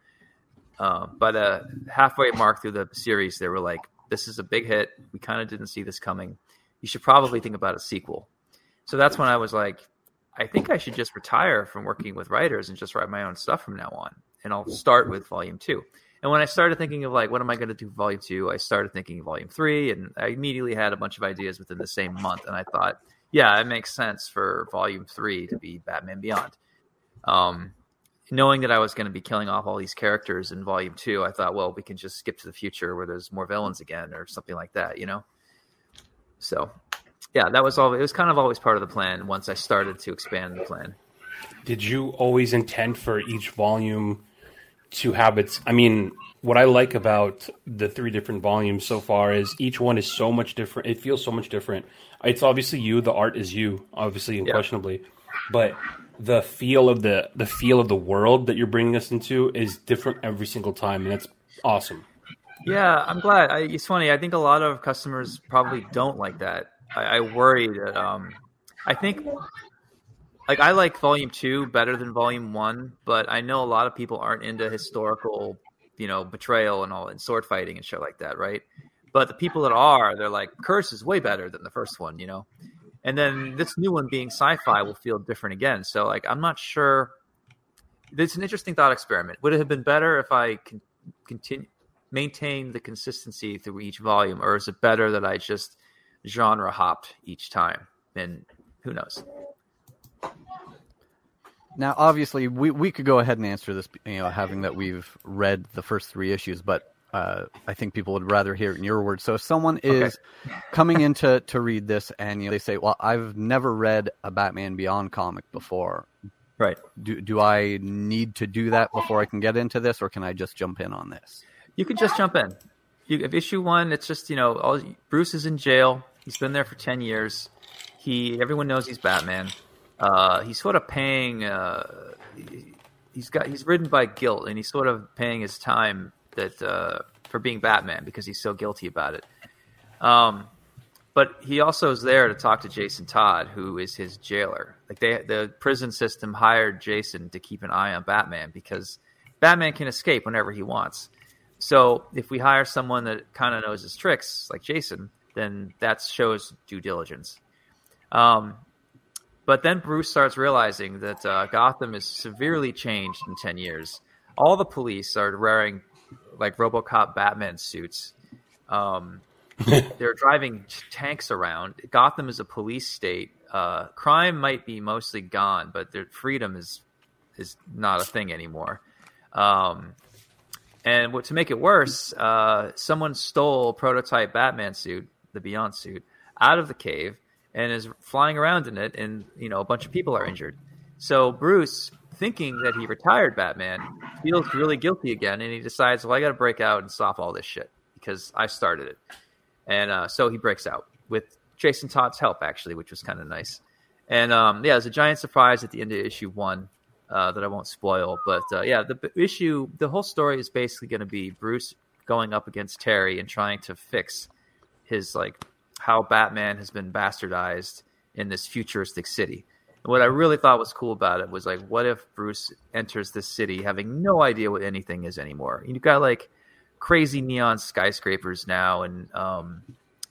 Uh, but uh, halfway mark through the series, they were like, "This is a big hit. We kind of didn't see this coming. You should probably think about a sequel." So that's when I was like, "I think I should just retire from working with writers and just write my own stuff from now on, and I'll start with volume two. And when I started thinking of like, what am I going to do volume two? I started thinking of volume three, and I immediately had a bunch of ideas within the same month. And I thought, yeah, it makes sense for volume three to be Batman Beyond. Um, knowing that I was going to be killing off all these characters in volume two, I thought, well, we can just skip to the future where there's more villains again or something like that, you know? So, yeah, that was all. It was kind of always part of the plan once I started to expand the plan. Did you always intend for each volume to habits. I mean, what I like about the three different volumes so far is each one is so much different. It feels so much different. It's obviously you. The art is you, obviously, unquestionably, but the feel of the the feel of the world that you're bringing us into is different every single time, and that's awesome. Yeah, I'm glad. I, it's funny. I think a lot of customers probably don't like that. I, I worry that. Um, I think, like, I like Volume Two better than Volume One, but I know a lot of people aren't into historical, you know, betrayal and all, and sword fighting and shit like that, right? But the people that are, they're like, Curse is way better than the first one, you know. And then this new one being sci-fi will feel different again. So, like, I'm not sure. It's an interesting thought experiment. Would it have been better if I con- continue? maintain the consistency through each volume, or is it better that I just genre hopped each time? And who knows? Now, obviously, we, we could go ahead and answer this, you know, having that we've read the first three issues, but uh, I think people would rather hear it in your words. So, if someone is coming in to, to read this and you know, they say, "Well, I've never read a Batman Beyond comic before," Right. do do I need to do that before I can get into this, or can I just jump in on this? You can just jump in. You, if issue one, it's just you know, all, Bruce is in jail. He's been there for ten years. He, everyone knows he's Batman. Uh, he's sort of paying. Uh, he- he's got he's ridden by guilt, and he's sort of paying his time that uh, for being Batman because he's so guilty about it. Um, but he also is there to talk to Jason Todd, who is his jailer. Like they, the prison system hired Jason to keep an eye on Batman because Batman can escape whenever he wants. So if we hire someone that kind of knows his tricks, like Jason, then that shows due diligence. Um, but then Bruce starts realizing that uh, Gotham is severely changed in 10 years. All the police are wearing like Robocop Batman suits. Um, they're driving tanks around. Gotham is a police state. Uh, crime might be mostly gone, but their freedom is is not a thing anymore. Um, and what to make it worse, uh, someone stole prototype Batman suit, the Beyond suit, out of the cave and is flying around in it, and you know a bunch of people are injured. So Bruce, thinking that he retired Batman, feels really guilty again, and he decides, well, I got to break out and stop all this shit because I started it. And uh, so he breaks out with Jason Todd's help, actually, which was kind of nice. And um, yeah, there's a giant surprise at the end of issue one uh, that I won't spoil. But uh, yeah, the issue, the whole story is basically going to be Bruce going up against Terry and trying to fix his like how Batman has been bastardized in this futuristic city. And what I really thought was cool about it was like, what if Bruce enters this city having no idea what anything is anymore? You've got like crazy neon skyscrapers now, and um,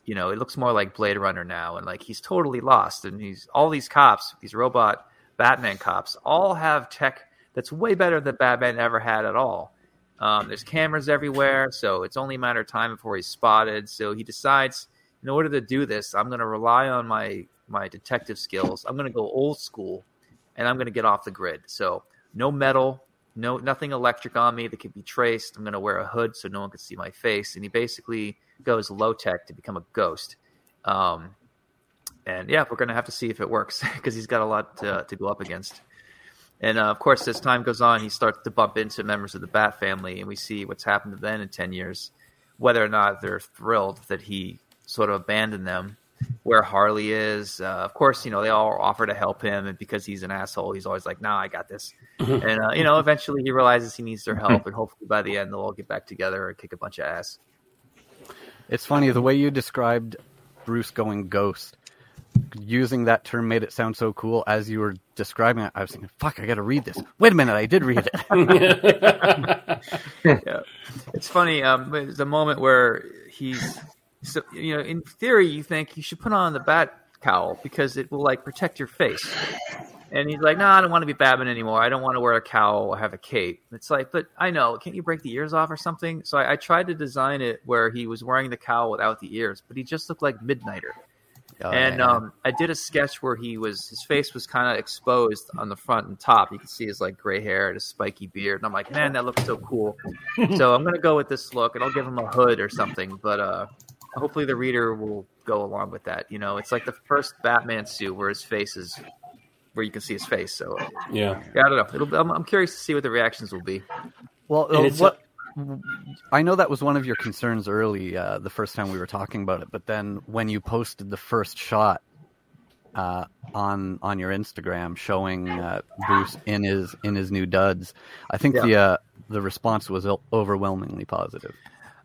you know, it looks more like Blade Runner now, and like he's totally lost, and he's all these cops, these robot Batman cops, all have tech that's way better than Batman ever had at all. Um, there's cameras everywhere, so it's only a matter of time before he's spotted. So he decides, in order to do this, I'm going to rely on my my detective skills. I'm going to go old school, and I'm going to get off the grid. So no metal, no nothing electric on me that can be traced. I'm going to wear a hood so no one can see my face. And he basically goes low tech to become a ghost. Um, and yeah, we're going to have to see if it works because he's got a lot to, to go up against. And uh, of course, as time goes on, he starts to bump into members of the Bat family, and we see what's happened to them in 10 years, whether or not they're thrilled that he sort of abandon them, where Harley is. Uh, of course, you know, they all offer to help him, and because he's an asshole, he's always like, nah, I got this. and, uh, you know, eventually he realizes he needs their help, and hopefully by the end, they'll all get back together and kick a bunch of ass. It's funny the way you described Bruce going ghost. Using that term made it sound so cool. As you were describing it, I was thinking, "Fuck, I got to read this." Wait a minute, I did read it. yeah. It's funny. Um, there's a moment where he's, so, you know, in theory, you think you should put on the bat cowl because it will like protect your face. And he's like, "No, I don't want to be Batman anymore. I don't want to wear a cowl or have a cape." It's like, but I know, can't you break the ears off or something? So I, I tried to design it where he was wearing the cowl without the ears, but he just looked like Midnighter. Oh, and um, I did a sketch where he was his face was kind of exposed on the front and top. You can see his like gray hair and his spiky beard. And I'm like, man, that looks so cool. so I'm gonna go with this look, and I'll give him a hood or something. But uh, hopefully the reader will go along with that. You know, it's like the first Batman suit where his face is where you can see his face. So Yeah. yeah, I don't know. It'll, I'm, I'm curious to see what the reactions will be. Well, uh, what I know that was one of your concerns early, uh, the first time we were talking about it. But then when you posted the first shot uh, on on your Instagram showing uh, Bruce in his in his new duds, I think Yeah. the uh, the response was overwhelmingly positive.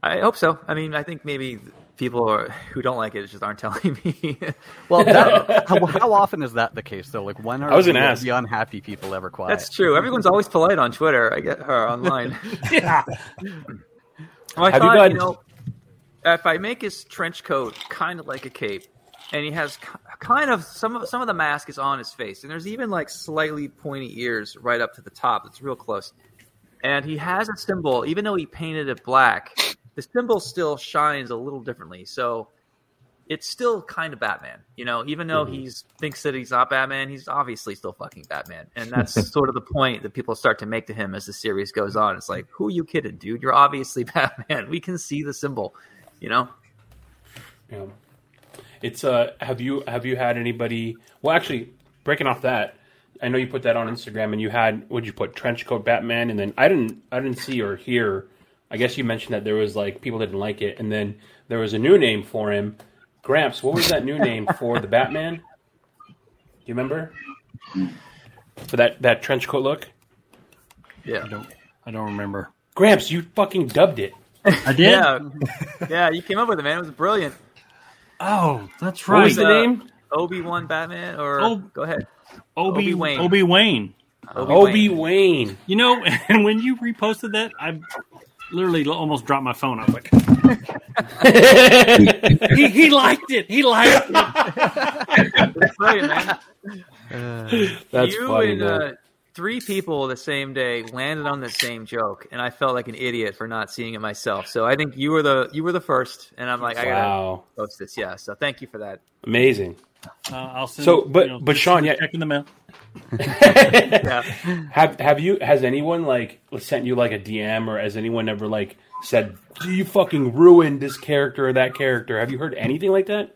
I hope so. I mean, I think maybe people are, who don't like it just aren't telling me. Well, that, how, how often is that the case though? Like when are I was gonna the, ask. the unhappy people ever quiet? That's true. Everyone's always polite on Twitter. I get her online. Yeah. Well, I Have you thought, you know, if I make his trench coat kind of like a cape, and he has kind of some of some of the mask is on his face, and there's even like slightly pointy ears right up to the top. It's real close, and he has a symbol. Even though he painted it black, the symbol still shines a little differently. So it's still kind of Batman, you know. Even though Mm-hmm. he's thinks that he's not Batman, he's obviously still fucking Batman, and that's sort of the point that people start to make to him as the series goes on. It's like, who are you kidding, dude? You're obviously Batman. We can see the symbol, you know. Yeah. It's uh have you have you had anybody well actually breaking off that I know you put that on Instagram and you had would you put trench coat Batman and then I didn't I didn't see or hear I guess you mentioned that there was like people didn't like it and then there was a new name for him Gramps what was that new name for the Batman do you remember for that that trench coat look Yeah, I don't. I don't remember. Gramps you fucking dubbed it I did. yeah, yeah. You came up with it, man. It was brilliant. Oh, that's right. what was the Uh, name Obi Wan Batman, or Oh. go ahead, Obi Obi-Wan. Obi Wayne. Obi Wayne You know, and when you reposted that, I literally almost dropped my phone. I was like, he, he liked it. He liked it. It's brilliant, man. that's you funny and man. uh, three people the same day landed on the same joke, and I felt like an idiot for not seeing it myself. So I think you were the you were the first, and I'm like, I gotta wow post this. Yeah, so thank you for that. amazing Uh, I'll send. So, but- you know, but Sean, yeah- check in the mail. Yeah, Have have you has anyone like sent you like a DM or has anyone ever like said you fucking ruined this character or that character? Have you heard anything like that?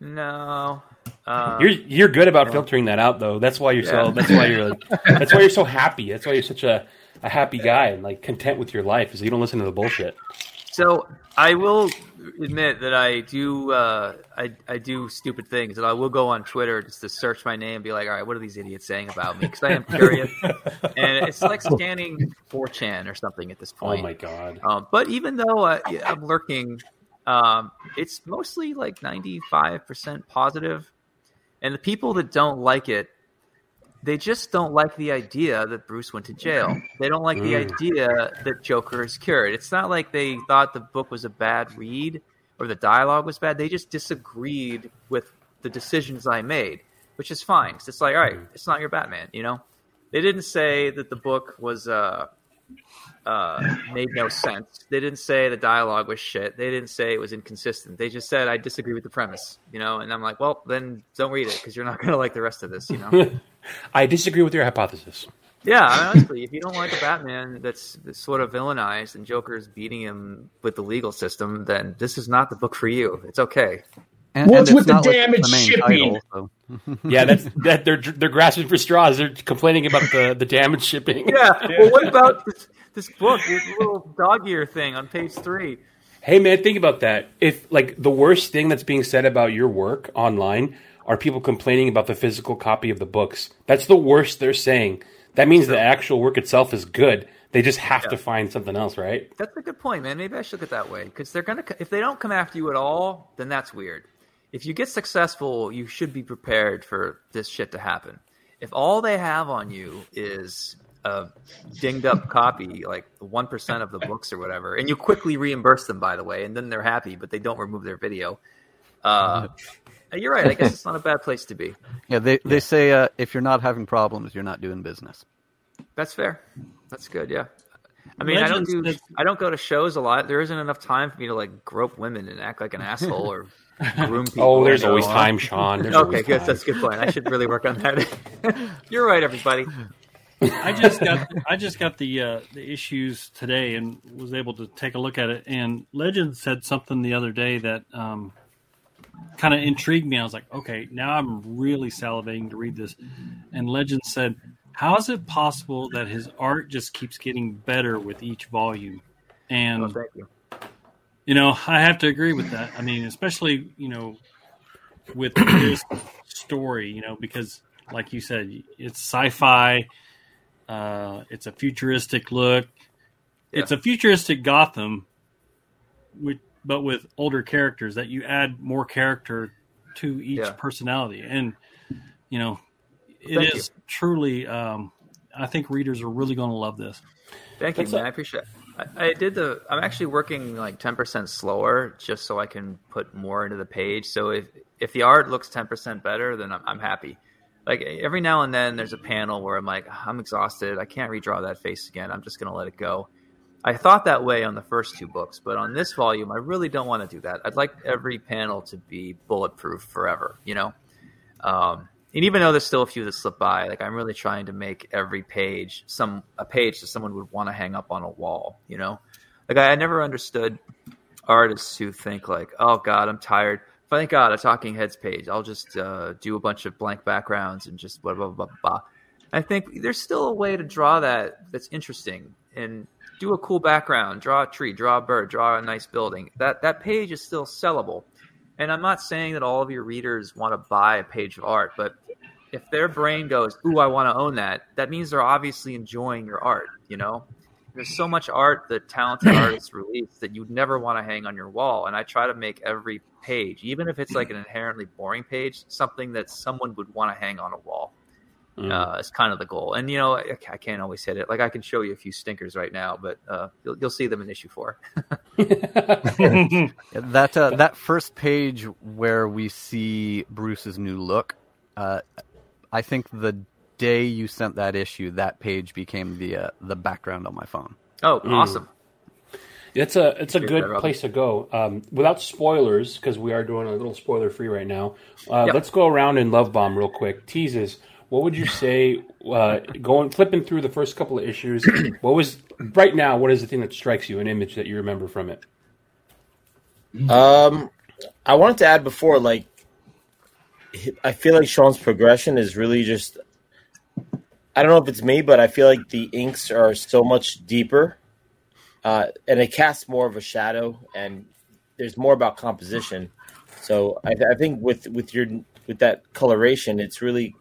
no. Uh, You're you're good about filtering that out though. That's why you're so that's why you're like that's why you're so happy. That's why you're such a, a happy guy and like content with your life is you don't listen to the bullshit. So I will admit that I do uh, I I do stupid things, and I will go on Twitter just to search my name and be like, all right, what are these idiots saying about me? Because I am curious, and it's like scanning 4chan or something at this point. Oh my god. Um, but even though yeah, I'm lurking, um, it's mostly like 95% And the people that don't like it, they just don't like the idea that Bruce went to jail. They don't like the Mm. idea that Joker is cured. It's not like they thought the book was a bad read or the dialogue was bad. They just disagreed with the decisions I made, which is fine. it's like, all right, it's not your Batman, you know? They didn't say that the book was uh, uh, made no sense. They didn't say the dialogue was shit. They didn't say it was inconsistent. They just said I disagree with the premise, you know. And I'm like, well, then don't read it because you're not going to like the rest of this, you know. I disagree with your hypothesis. Yeah, I mean, honestly, if you don't like a Batman that's, that's sort of villainized and Joker's beating him with the legal system, then this is not the book for you. It's okay. And, What's and with the not like damage shipping? title, so- Yeah, that's that. They're they're grasping for straws. They're complaining about the the damage shipping. Yeah. Well, what about this, this book, this little dog ear thing on page three? Hey man, think about that. If like the worst thing that's being said about your work online are people complaining about the physical copy of the books. That's the worst they're saying. That means the actual work itself is good. They just have to find something else, right? That's a good point, man. Maybe I should look at that way because they're gonna. If they don't come after you at all, then that's weird. If you get successful, you should be prepared for this shit to happen. If all they have on you is a dinged up copy, like one percent of the books or whatever, and you quickly reimburse them, by the way, and then they're happy, but they don't remove their video. Uh, you're right. I guess it's not a bad place to be. yeah, they they say uh, if you're not having problems, you're not doing business. That's fair. That's good. Yeah. I mean, I don't do. did- I don't go to shows a lot. There isn't enough time for me to like grope women and act like an asshole or groom people. Oh, there's you know. always time, Sean. There's Okay, always good. time. That's a good point. I should really work on that. You're right, everybody. I just got I just got the uh, the issues today and was able to take a look at it. And Legend said something the other day that um, kind of intrigued me. I was like, okay, now I'm really salivating to read this. And Legend said, "How is it possible that his art just keeps getting better with each volume?" And Oh, you. you know, I have to agree with that. I mean, especially you know, with this story, you know, because like you said, it's sci-fi. Uh, it's a futuristic look. It's a futuristic Gotham, with but with older characters that you add more character to each Yeah. personality, and you know, it Thank is truly. Um, I think readers are really going to love this. Thank you, That's man. a- I appreciate. It. I, I did the. I'm actually working like 10 percent slower, just so I can put more into the page. So if if the art looks 10 percent better, then I'm, I'm happy. Like every now and then, there's a panel where I'm like, I'm exhausted. I can't redraw that face again. I'm just gonna let it go. I thought that way on the first two books, but on this volume, I really don't want to do that. I'd like every panel to be bulletproof forever. You know. Um, and even though there's still a few that slip by, like I'm really trying to make every page some a page that someone would want to hang up on a wall. You know, like I, I never understood artists who think like, oh God, I'm tired. Think God, a Talking Heads page, I'll just uh, do a bunch of blank backgrounds and just blah blah blah blah. blah. I think there's still a way to draw that that's interesting and do a cool background, draw a tree, draw a bird, draw a nice building. That that page is still sellable. And I'm not saying that all of your readers want to buy a page of art, but if their brain goes, "Ooh, I want to own that," that means they're obviously enjoying your art. You know, there's so much art that talented artists release that you'd never want to hang on your wall. And I try to make every page, even if it's like an inherently boring page, something that someone would want to hang on a wall. Uh, it's kind of the goal. And you know, I, I can't always hit it. Like I can show you a few stinkers right now, but uh, you'll, you'll see them in issue four. That uh, that first page where we see Bruce's new look, uh, I think the day you sent that issue, that page became the uh, the background on my phone. Oh, awesome! It's a it's a Appreciate good place to go. Um, without spoilers, because we are doing a little spoiler free right now. Uh, Yep. Let's go around and love bomb real quick. Teases. What would you say? Uh, going flipping through the first couple of issues. What was right now? What is the thing that strikes you? An image that you remember from it? Um, I wanted to add before, like, I feel like Sean's progression is really just. I don't know if it's me, but I feel like the inks are so much deeper, uh, and it casts more of a shadow, and there's more about composition. So I, I think with with your with that coloration, it's really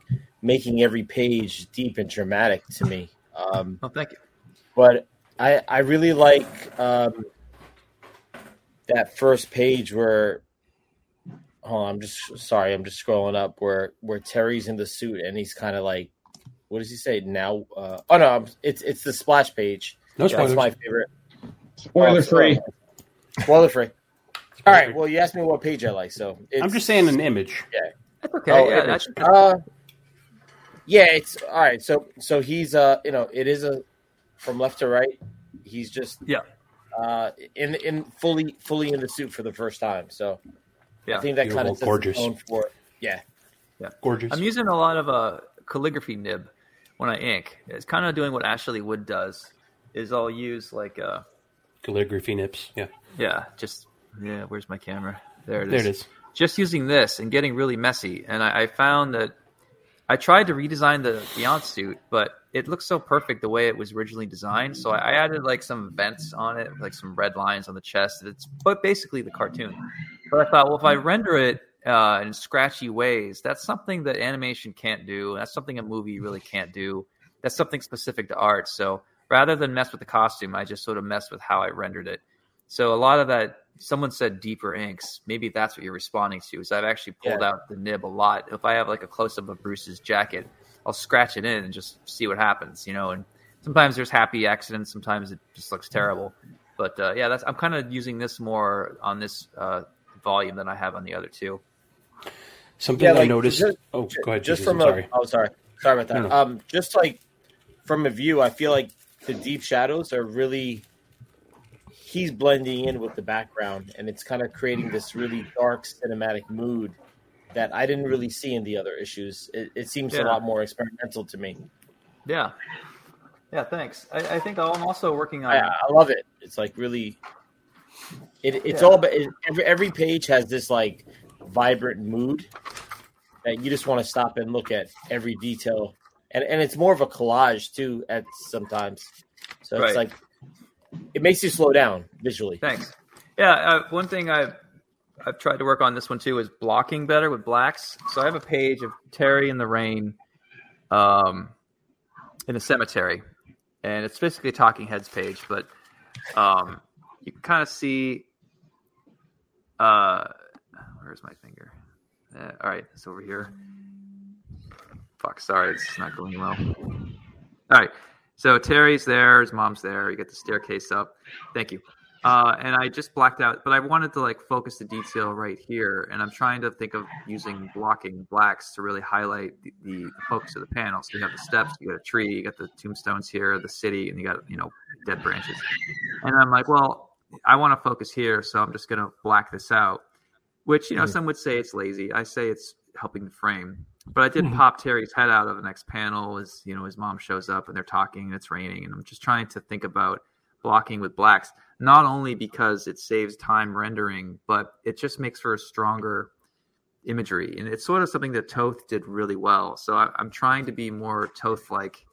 making every page deep and dramatic to me. Um, Oh, thank you. but I I really like um, that first page where. Hold on, I'm just sorry. I'm just scrolling up where where Terry's in the suit and he's kind of like, what does he say now? Uh, oh no, it's it's the splash page. No That's my favorite. Spoiler Oh, free. Spoiler free. All right. Well, you asked me what page I like, so it's, I'm just saying an image. That's okay. Oh, yeah, that's, uh, yeah, it's all right. So so he's uh you know it is a from left to right. He's just Yeah. uh in in fully fully in the suit for the first time. So yeah. I think that kind of sets gorgeous. the tone for it. Yeah. Gorgeous. I'm using a lot of uh, calligraphy nib when I ink. It's kind of doing what Ashley Wood does. Is I'll use like uh Calligraphy nibs. Yeah. yeah, just yeah. Where's my camera? There it is. There it is. Just using this and getting really messy, and I, I found that I tried to redesign the Beyond suit, but it looks so perfect the way it was originally designed. So I, I added like some vents on it, like some red lines on the chest. It's but basically the cartoon. But I thought, well, if I render it uh, in scratchy ways, that's something that animation can't do. That's something a movie really can't do. That's something specific to art. So rather than mess with the costume, I just sort of messed with how I rendered it. So a lot of that, someone said deeper inks. Maybe that's what you're responding to. Is I've actually pulled Yeah. out the nib a lot. If I have like a close up of Bruce's jacket, I'll scratch it in and just see what happens, you know. And sometimes there's happy accidents. Sometimes it just looks terrible. But uh, yeah, that's I'm kind of using this more on this uh, volume than I have on the other two. Something Yeah, I like, noticed. just- oh, go ahead. just Jesus, from I'm a sorry. oh sorry sorry about that No, no. um just like from a view i feel like the deep shadows are really he's blending in with the background and it's kind of creating this really dark cinematic mood that i didn't really see in the other issues it, it seems a lot more experimental to me Yeah, yeah. Thanks. I, I think I'm also working on. I, I love it it's like really it, it's Yeah. all about it, every, every page has this like vibrant mood that you just want to stop and look at every detail and and it's more of a collage too at sometimes so Right. it's like it makes you slow down visually Thanks. Yeah, uh, one thing I've I've tried to work on this one too is blocking better with blacks. So I have a page of Terry in the rain, um, in a cemetery, and it's basically a Talking Heads page, but um, you can kind of see. Uh, where's my finger? Uh, all right, it's over here. Fuck, sorry, it's not going well. All right, so Terry's there, his mom's there. You get the staircase up. Thank you. Uh, and I just blacked out, but I wanted to like focus the detail right here, and I'm trying to think of using blocking blacks to really highlight the, the focus of the panel. So you have the steps, you got a tree, you got the tombstones here, the city, and you got you know dead branches. And I'm like, well, I want to focus here, so I'm just gonna black this out. Which you know, some would say it's lazy. I say it's helping the frame. But I did hmm. pop Terry's head out of the next panel as you know his mom shows up and they're talking and it's raining and I'm just trying to think about blocking with blacks not only because it saves time rendering but it just makes for a stronger imagery and it's sort of something that Toth did really well. So I, I'm trying to be more Toth like,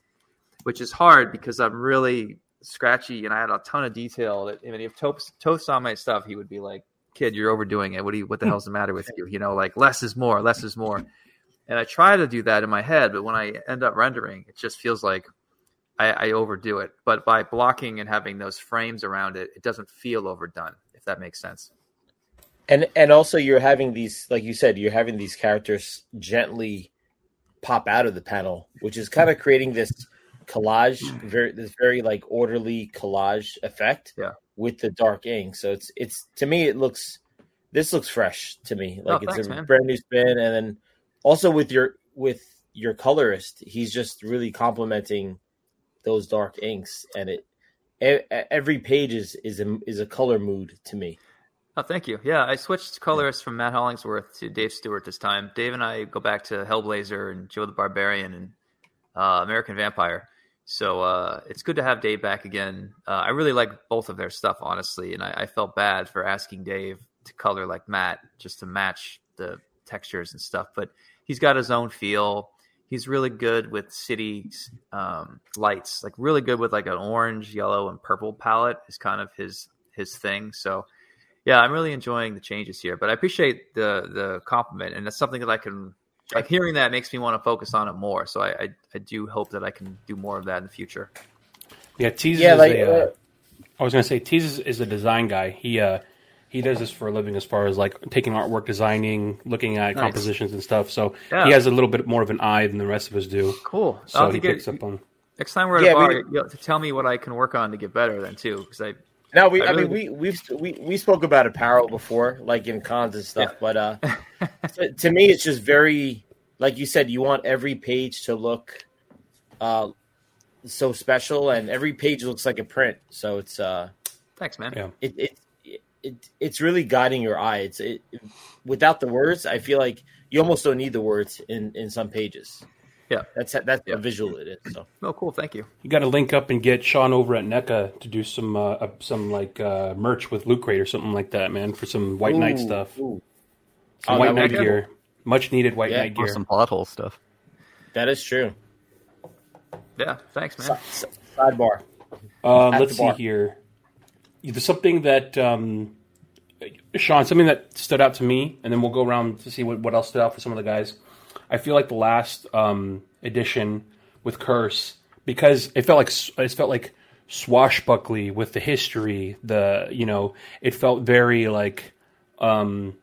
which is hard because I'm really scratchy and I had a ton of detail. That I mean, if Toth, Toth saw my stuff, he would be like, "Kid, you're overdoing it. What do you? What the hmm. hell's the matter with you? You know, like less is more. Less is more." And I try to do that in my head, but when I end up rendering, it just feels like I, I overdo it. But by blocking and having those frames around it, it doesn't feel overdone. If that makes sense. and and also you're having these like you said you're having these characters gently pop out of the panel which is kind of creating this collage very this very like orderly collage effect Yeah. with the dark ink so it's it's to me it looks this looks fresh to me oh, like Oh, it's thanks, a man. brand new spin and then also with your with your colorist he's just really complimenting those dark inks and it every page is is a, is a color mood to me Oh, thank you. Yeah, I switched colorists from Matt Hollingsworth to Dave Stewart this time. Dave and I go back to Hellblazer and Joe the Barbarian and uh, American Vampire. So uh, it's good to have Dave back again. Uh, I really like both of their stuff, honestly, and I, I felt bad for asking Dave to color like Matt just to match the textures and stuff. But he's got his own feel. He's really good with city um, lights, like really good with like an orange, yellow, and purple palette is kind of his his thing. So yeah, I'm really enjoying the changes here, but I appreciate the the compliment, and that's something that I can like hearing that makes me want to focus on it more. So I I, I do hope that I can do more of that in the future. Yeah, Tease Yeah, is like, a, uh, I was gonna say Tease is, is a design guy. He uh he does this for a living as far as like taking artwork, designing, looking at Nice. compositions and stuff. So Yeah. he has a little bit more of an eye than the rest of us do. Cool. So I'll he to get- picks up on. Next time we're at Yeah, a bar, we- you'll to tell me what I can work on to get better then too, because I Now we, I I, really mean, we we've we we spoke about apparel before, like in cons and stuff. Yeah. But uh, to, to me, it's just very, like you said, you want every page to look, uh, so special, and every page looks like a print. So it's uh, thanks, man. Yeah. it it, it it's really guiding your eye. It's it, without the words, I feel like you almost don't need the words in in some pages. Yeah. That's that's Yeah. the visual it is. So Oh, cool. Thank you. You got to link up and get Sean over at NECA to do some uh, uh, some like uh, merch with Loot Crate or something like that, man, for some White Knight stuff. ooh. Some Oh, White Knight be gear, much needed White Yeah, Knight Or gear. some pothole stuff. that is true. Yeah. Thanks, man. Sidebar. Uh, let's the see bar. here. There's something that um, Sean, something that stood out to me, and then we'll go around to see what, what else stood out for some of the guys. I feel like the last um, edition with Curse because it felt like it felt like swashbuckly with the history. The you know it felt very like um,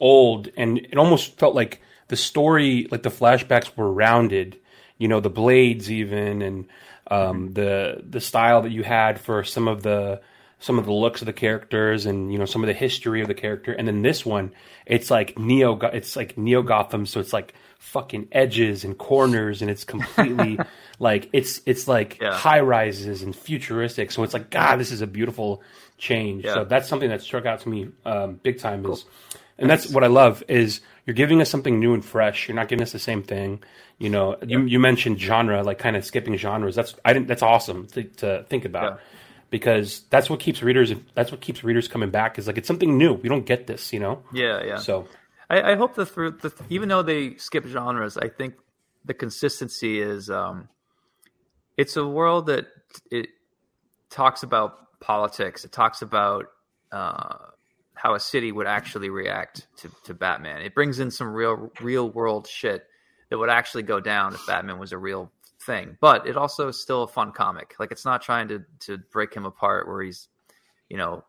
old, and it almost felt like the story, like the flashbacks were rounded. You know, the blades even, and um, the the style that you had for some of the some of the looks of the characters, and you know some of the history of the character. And then this one, it's like neo, it's like neo Gotham, so it's like fucking edges and corners, and it's completely like it's it's like Yeah. high rises and futuristic. So it's like God, this is a beautiful change. Yeah. So that's something that struck out to me um, big time. Is and that's what I love is you're giving us something new and fresh. You're not giving us the same thing. You know, you, you mentioned genre, like kind of skipping genres. That's I didn't. That's awesome to, to think about. Because that's what keeps readers. That's what keeps readers coming back. Is like it's something new. We don't get this. You know. Yeah. Yeah. So I, I hope the through the even though they skip genres, I think the consistency is um, it's a world that it talks about politics. It talks about uh, how a city would actually react to, to Batman. It brings in some real real world shit that would actually go down if Batman was a real thing. But it also is still a fun comic. Like it's not trying to to break him apart where he's you know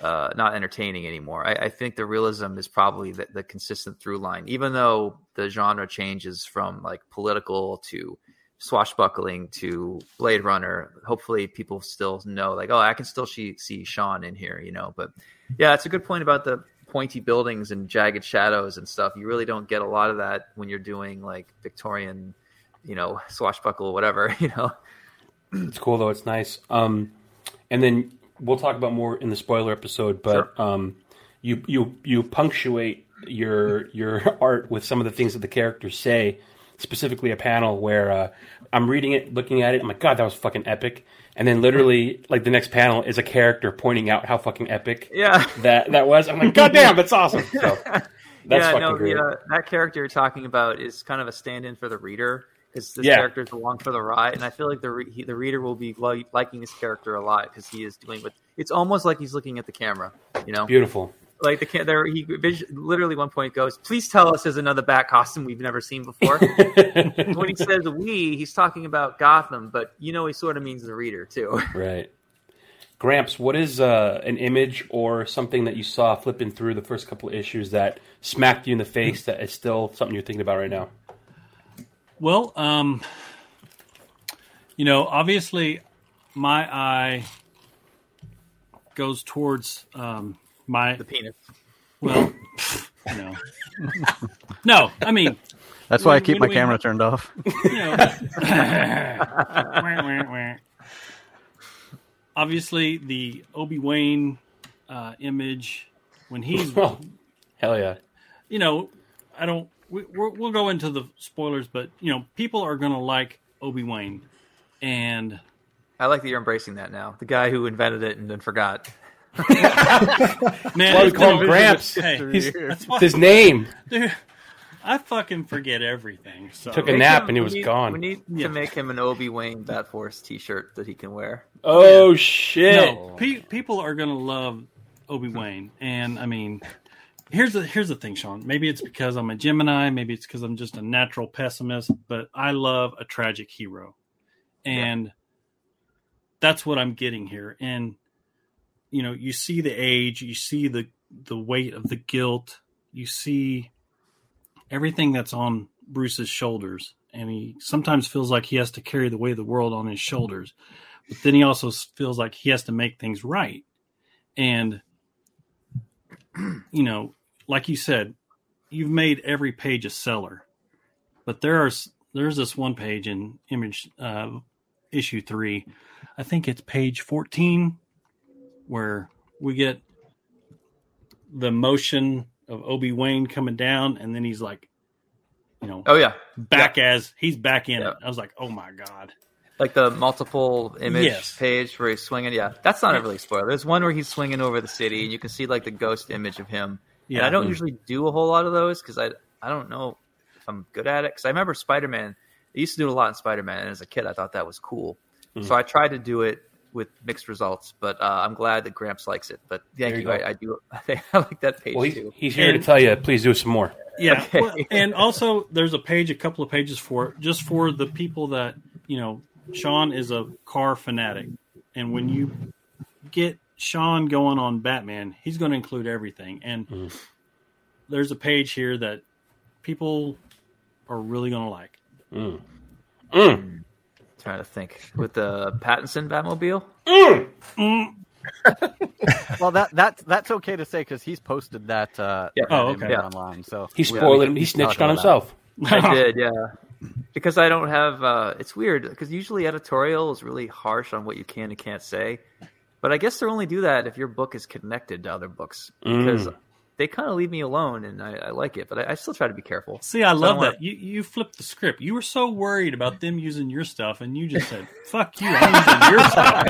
uh, not entertaining anymore. I, I think the realism is probably the, the consistent through line, even though the genre changes from like political to swashbuckling to Blade Runner. Hopefully, people still know, like, oh, I can still see, see Sean in here, you know. But yeah, it's a good point about the pointy buildings and jagged shadows and stuff. You really don't get a lot of that when you're doing like Victorian, you know, swashbuckle, whatever, you know. it's cool though. It's nice. Um, and then we'll talk about more in the spoiler episode. But um, you you you punctuate your your art with some of the things that the characters say. Specifically, a panel where uh, I'm reading it, looking at it. I'm like, God, that was fucking epic. And then literally, like the next panel is a character pointing out how fucking epic Yeah. that that was. I'm like, God damn, that's awesome. So that's yeah, fucking no, the, uh, that character you're talking about is kind of a stand-in for the reader because this Yeah. is along for the ride, and I feel like the re- he, the reader will be li- liking this character a lot because he is doing what it's almost like he's looking at the camera, you know, Beautiful. like the ca- there he vis- literally one point goes, "Please tell us there's another bat costume we've never seen before." when he says "we," he's talking about Gotham, but you know he sort of means the reader too. Right. Gramps, what is uh, an image or something that you saw flipping through the first couple of issues that smacked you in the face that is still something you're thinking about right now? Well, um, you know, obviously, my eye goes towards um, my the penis. well, no, no. I mean, That's why I keep my we- camera turned off. you know, obviously the Obi Wan uh, image when he's Oh, hell yeah. you know, I don't. We, we're, we'll go into the spoilers, but you know, people are going to like Obi Wan, and I like that you're embracing that now. The guy who invented it and then forgot. man, Why we call him Gramps? Hey, that's why, his name. dude, I fucking forget everything. So Took a Make nap him- and he was need- gone. We need Yeah. to make him an Obi Wan Bat Force T-shirt that he can wear. Oh, shit. no, pe- people are going to love Obi Wan, and I mean, here's the here's the thing, Sean. Maybe it's because I'm a Gemini. Maybe it's because I'm just a natural pessimist. But I love a tragic hero, and that's what I'm getting here. And you know, you see the age, you see the the weight of the guilt, you see everything that's on Bruce's shoulders, and he sometimes feels like he has to carry the weight of the world on his shoulders but then he also feels like he has to make things right and you know like you said you've made every page a seller but there are there's this one page in image uh, issue 3 i think it's page 14 where we get the motion of obi-wan coming down and then he's like you know, Oh yeah, back as he's back in Yeah. it. I was like, oh my god. Like the multiple image Yes. page where he's swinging. Yeah, that's not a really spoiler. There's one where he's swinging over the city, and you can see like the ghost image of him. Yeah, Yeah. I don't usually do a whole lot of those because I I don't know if I'm good at it. Because I remember Spider Man. I used to do a lot in Spider Man, and as a kid, I thought that was cool. Mm-hmm. So I tried to do it with mixed results, but uh, I'm glad that Gramps likes it. But thank There you, you I. I do. I I like that page Well, he's, too. he's here And- to tell you, please do some more. Yeah, Okay. well, and also there's a page, a couple of pages for it, just for the people that you know. Sean is a car fanatic, and when you get Sean going on Batman, he's going to include everything. And Mm-hmm. there's a page here that people are really going to like. Mm. Mm. trying to think with the Pattinson Batmobile. Well, that that's that's okay to say because he's posted that. Uh, Yeah. Oh, okay. Yeah. online. So He we- spoiled we it. can He snitched on about himself. I did, yeah. Because I don't have. Uh, it's weird because usually editorial is really harsh on what you can and can't say, but I guess they only do that if your book is connected to other books because Mm. they kind of leave me alone and I, I like it, but I, I still try to be careful. See, I So love don't that. You you flipped the script. You were so worried about them using your stuff, and you just said, "Fuck you, I'm using your stuff."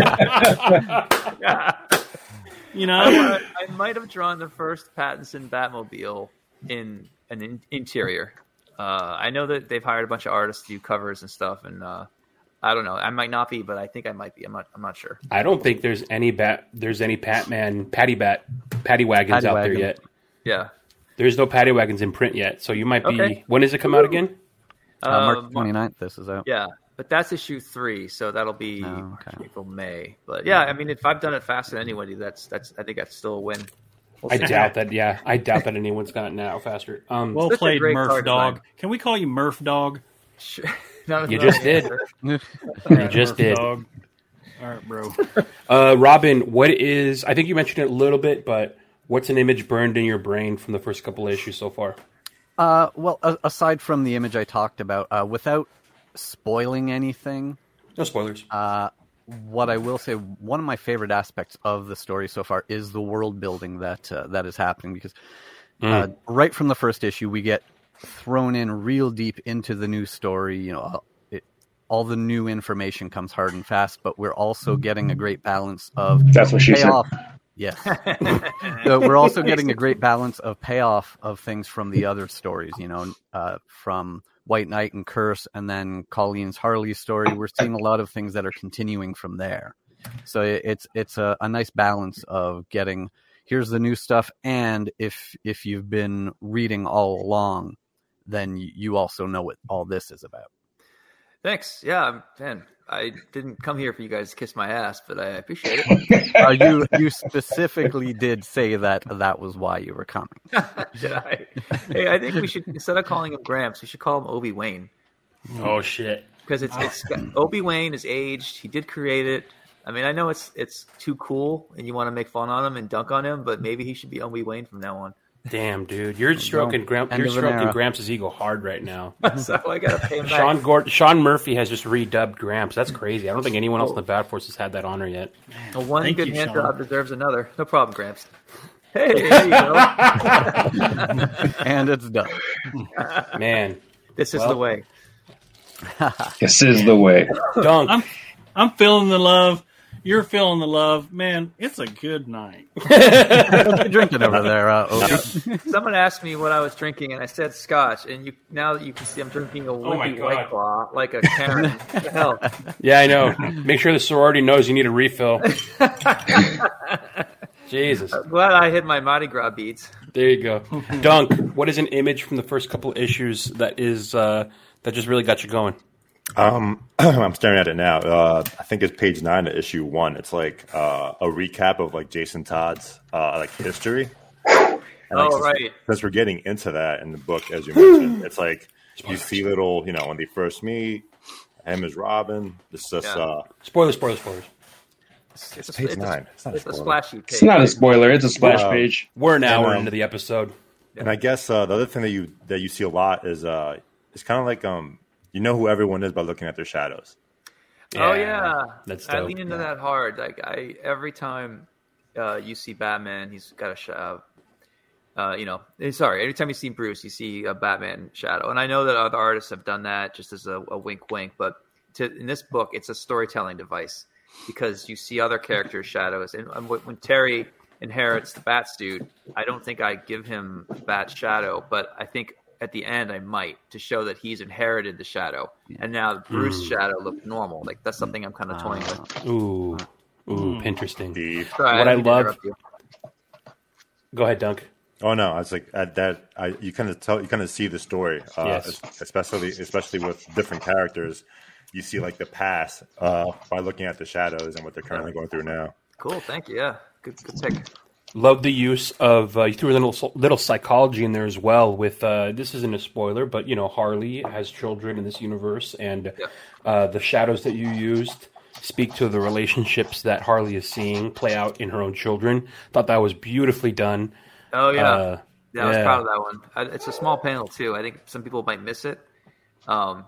You know, I, I might have drawn the first Pattinson Batmobile in an in- interior. Uh, I know that they've hired a bunch of artists to do covers and stuff, and uh, I don't know. I might not be, but I think I might be. I'm not. I'm not sure. I don't think there's any bat. There's any Patman patty bat patty wagons Paddy out wagon. there yet. Yeah. There's no patty wagons in print yet, so you might be. Okay. When does it come out again? Uh, March Um, 29th, this is out. Yeah, but that's issue three, so that'll be Oh, okay. April, May. But yeah, I mean, if I've done it faster than anybody, that's that's. I think that's still a win. We'll I doubt that. Yeah, I doubt that anyone's gotten it out faster. Um, well Such played, Murph Dog. design. Can we call you Murph Dog? Sure. None You just did. answer. you just Murph did. Dog. All right, bro. Uh, Robin, what is? I think you mentioned it a little bit, but what's an image burned in your brain from the first couple of issues so far? Uh, well, a- aside from the image I talked about, uh, without spoiling anything, No spoilers. uh, what I will say, one of my favorite aspects of the story so far is the world building that uh, that is happening. Because uh, right from the first issue, we get thrown in real deep into the new story. You know, uh, it, all the new information comes hard and fast, but we're also getting a great balance of That's what she said. Payoff. Yes. so we're also getting a great balance of payoff of things from the other stories, you know, uh, from White Knight and Curse and then Collins' Harley story. We're seeing a lot of things that are continuing from there. So it's it's a, a nice balance of getting here's the new stuff and if if you've been reading all along, then you- you also know what all this is about. Thanks. Yeah, I'm- man. I didn't come here for you guys to kiss my ass, but I appreciate it. Uh, you you specifically did say that that was why you were coming. Did I? Hey, I think we should instead of calling him Gramps, we should call him Obi Wayne Oh shit! because it's it's Obi Wayne is aged. He did create it. I mean, I know it's it's too cool, and you want to make fun on him and dunk on him, but maybe he should be Obi Wayne from now on. Damn, dude, you're stroking Gramp, you're stroking. Gramps' ego hard right now. so I gotta pay him back. Sean Gord- Sean Murphy has just redubbed Gramps. That's crazy. I don't think anyone else in the oh. Bat Force has had that honor yet. Well, one Thank good you, hand Sean. job deserves another. No problem, Gramps. Hey, there you go. and it's done. Man, This is Well. the way. This is the way. Dunk. I'm I'm feeling the love. You're feeling the love, man. It's a good night. What you drinking over there, uh, Obi? Someone asked me what I was drinking, and I said Scotch. And you now that you can see, I'm drinking a Oh my wimpy God. white claw like a Karen. What the hell? Yeah, I know. Make sure the sorority knows you need a refill. Jesus. Glad I hit my Mardi Gras beads. There you go. Dunk, what is an image from the first couple issues that is uh, that just really got you going? Um, I'm staring at it now. Uh, I think it's page nine of issue one. It's like uh, a recap of like Jason Todd's uh, like history. And, like, Oh, since- right. Since we're getting into that in the book, as you mentioned, it's like you see little, you know, when they first meet, him as Robin. It's just Yeah. uh, Spoilers, spoilers, spoilers. It's, it's, page a, it's, nine. It's A, not it's a spoiler. splashy page. It's not a spoiler. It's a splash Wow. page. We're an hour um, into the episode. And I guess uh, the other thing that you that you see a lot is uh, it's kind of like um, you know who everyone is by looking at their shadows. Oh yeah, That's I lean into that hard. Like I every time uh, you see Batman, he's got a sh- uh, Uh, you know, eh, sorry. Anytime you see Bruce, you see a Batman shadow, and I know that other artists have done that just as a, a wink, wink. But to, in this book, it's a storytelling device because you see other characters' shadows, and when when Terry inherits the Bat suit, I don't think I give him Bat shadow, but I think at the end I might to show that he's inherited the shadow, and now Bruce's Mm. shadow looks normal. Like that's something I'm kind of toying with. Ooh, ooh, interesting. Sorry, what I didn't mean to love. Go ahead, Dunk. Oh no, I was like at that. I you kind of tell you kind of see the story, uh, Yes. especially especially with different characters. You see like the past uh, by looking at the shadows and what they're currently going through now. Cool, thank you. Yeah, good, good pick. Love the use of uh, you threw a little little psychology in there as well. With uh, this isn't a spoiler, but you know Harley has children in this universe, and uh, the shadows that you used speak to the relationships that Harley is seeing play out in her own children. Thought that was beautifully done. Oh yeah, Uh, yeah, I was yeah. proud of that one. I, it's a small panel too. I think some people might miss it. Um,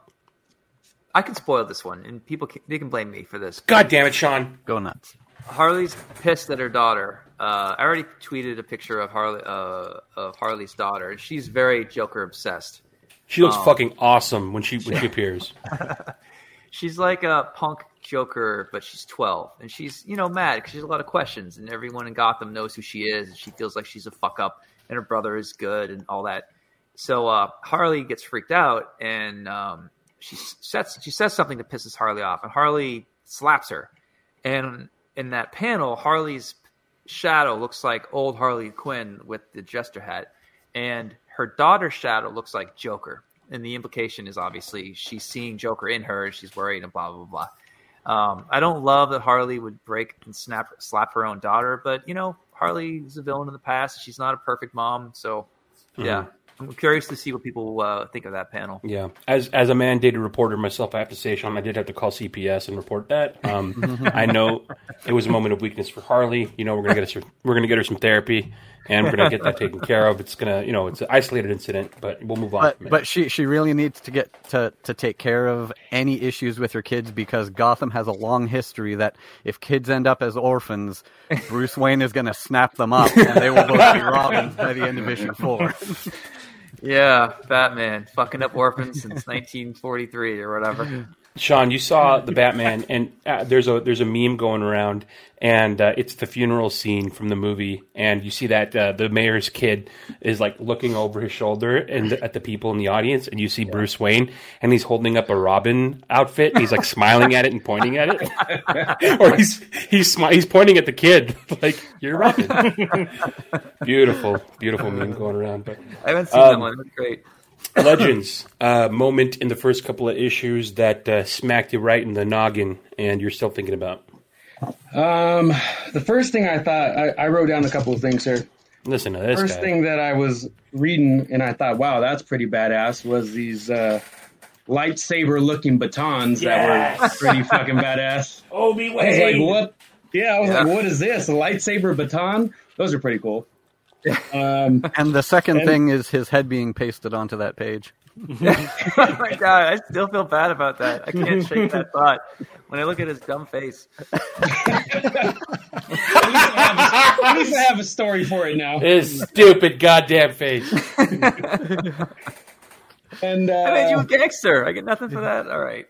I can spoil this one, and people can, they can blame me for this. God damn it, Sean! Go nuts. Harley's pissed at her daughter. Uh, I already tweeted a picture of Harley uh, of Harley's daughter, and she's very Joker obsessed. She looks Um, fucking awesome when she when she appears. she's like a punk Joker, but she's 12, and she's you know mad because she has a lot of questions, and everyone in Gotham knows who she is, and she feels like she's a fuck up, and her brother is good, and all that. So uh, Harley gets freaked out, and um, she sets she says something that pisses Harley off, and Harley slaps her. And in that panel, Harley's shadow looks like old Harley Quinn with the jester hat, and her daughter's shadow looks like Joker. And the implication is obviously she's seeing Joker in her, and she's worried, and blah blah blah. Um, I don't love that Harley would break and snap slap her own daughter, but you know Harley is a villain in the past. She's not a perfect mom, so yeah. I'm curious to see what people uh, think of that panel. Yeah, as as a mandated reporter myself, I have to say, Sean, I did have to call CPS and report that. Um, I know it was a moment of weakness for Harley. You know, we're gonna get her, we're gonna get her some therapy, and we're gonna get that taken care of. It's gonna, you know, it's an isolated incident, but we'll move on. But but she she really needs to get to to take care of any issues with her kids because Gotham has a long history that if kids end up as orphans, Bruce Wayne is going to snap them up and they will both be Robins by the end of issue four. Yeah, Batman fucking up orphans since 1943 or whatever. Sean, you saw the Batman, and uh, there's a there's a meme going around, and uh, it's the funeral scene from the movie, and you see that uh, the mayor's kid is like looking over his shoulder and at the people in the audience, and you see Bruce Wayne, and he's holding up a Robin outfit, and he's like smiling at it and pointing at it, or he's he's smi- he's pointing at the kid like you're Robin. beautiful, beautiful meme going around, but I haven't seen that Um, one. That's great. Legends uh, moment in the first couple of issues that uh, smacked you right in the noggin, and you're still thinking about. Um, the first thing I thought I, I wrote down a couple of things here. Listen to this First guy. thing that I was reading and I thought, wow, that's pretty badass. Was these uh, lightsaber looking batons that were pretty fucking badass. Obi I was like, what? Yeah, I was Yeah. like, what is this? A lightsaber baton? Those are pretty cool. Um, And the second And- thing is his head being pasted onto that page. oh my god, I still feel bad about that. I can't shake that thought when I look at his dumb face. at least I have a story for it now. His stupid goddamn face. And I made you a uh, gangster. I get nothing for that. All right.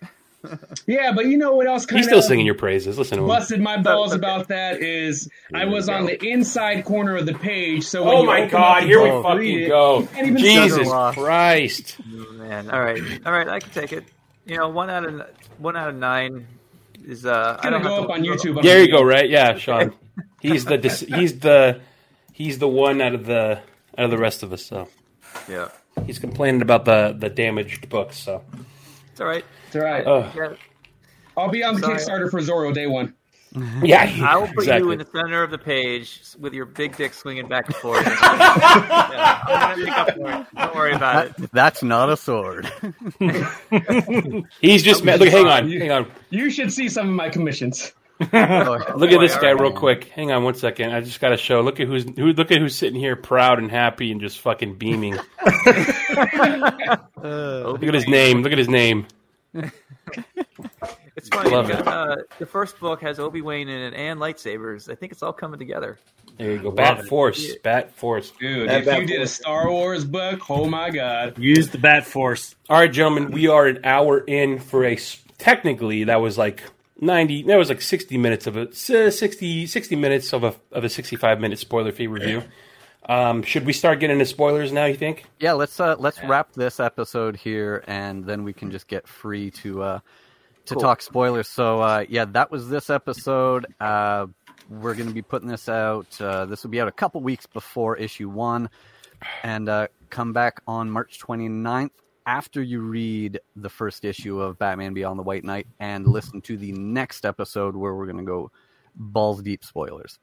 Yeah, but you know what else kind He's of still singing your praises. Listen to him. busted my balls about that is I was on the inside corner of the page. So when Oh you my open god, up the here we book, fucking it, go. you can't even Jesus see it. Christ. Oh, man. All right. All right. I can take it. You know, one out of one out of nine is uh. It's I gonna don't go have up to- on YouTube. There you go, right? Yeah, Sean. He's the dis- he's the he's the one out of the out of the rest of us. So Yeah. he's complaining about the the damaged books. So It's all right. It's all right. oh Yeah. I'll be on the Sorry. Kickstarter for Zorro day one. yeah, I will put exactly. you in the center of the page with your big dick swinging back and forth. yeah, I'm gonna make up for it. Don't worry about it. That, that's not a sword. He's just mad. Look, hang on, hang on. You should see some of my commissions. Look at this guy real quick. Hang on one second. I just got to show. Look at who's who. Look at who's sitting here, proud and happy, and just fucking beaming. look at his name. Look at his name. It's It's funny. Love you it. uh, the first book has Obi Wan in it and lightsabers. I think it's all coming together. There you go. Love Bat it. Force. Bat Force. Dude, That if bad you did a. Star Wars book, oh my god. Use the Bat Force. All right, gentlemen, we are an hour in for a s- technically that was like 90 that was like 60 minutes of a 60 60 minutes of a of a 65 minute spoiler free review. Um, should we start getting into spoilers now, you think? Yeah, let's uh, let's wrap this episode here, and then we can just get free to uh, to Cool. talk spoilers. So uh, yeah, that was this episode. Uh, we're going to be putting this out. Uh, this will be out a couple weeks before issue one, and uh, come back on March 29th after you read the first issue of Batman Beyond the White Knight, and listen to the next episode where we're going to go balls deep spoilers.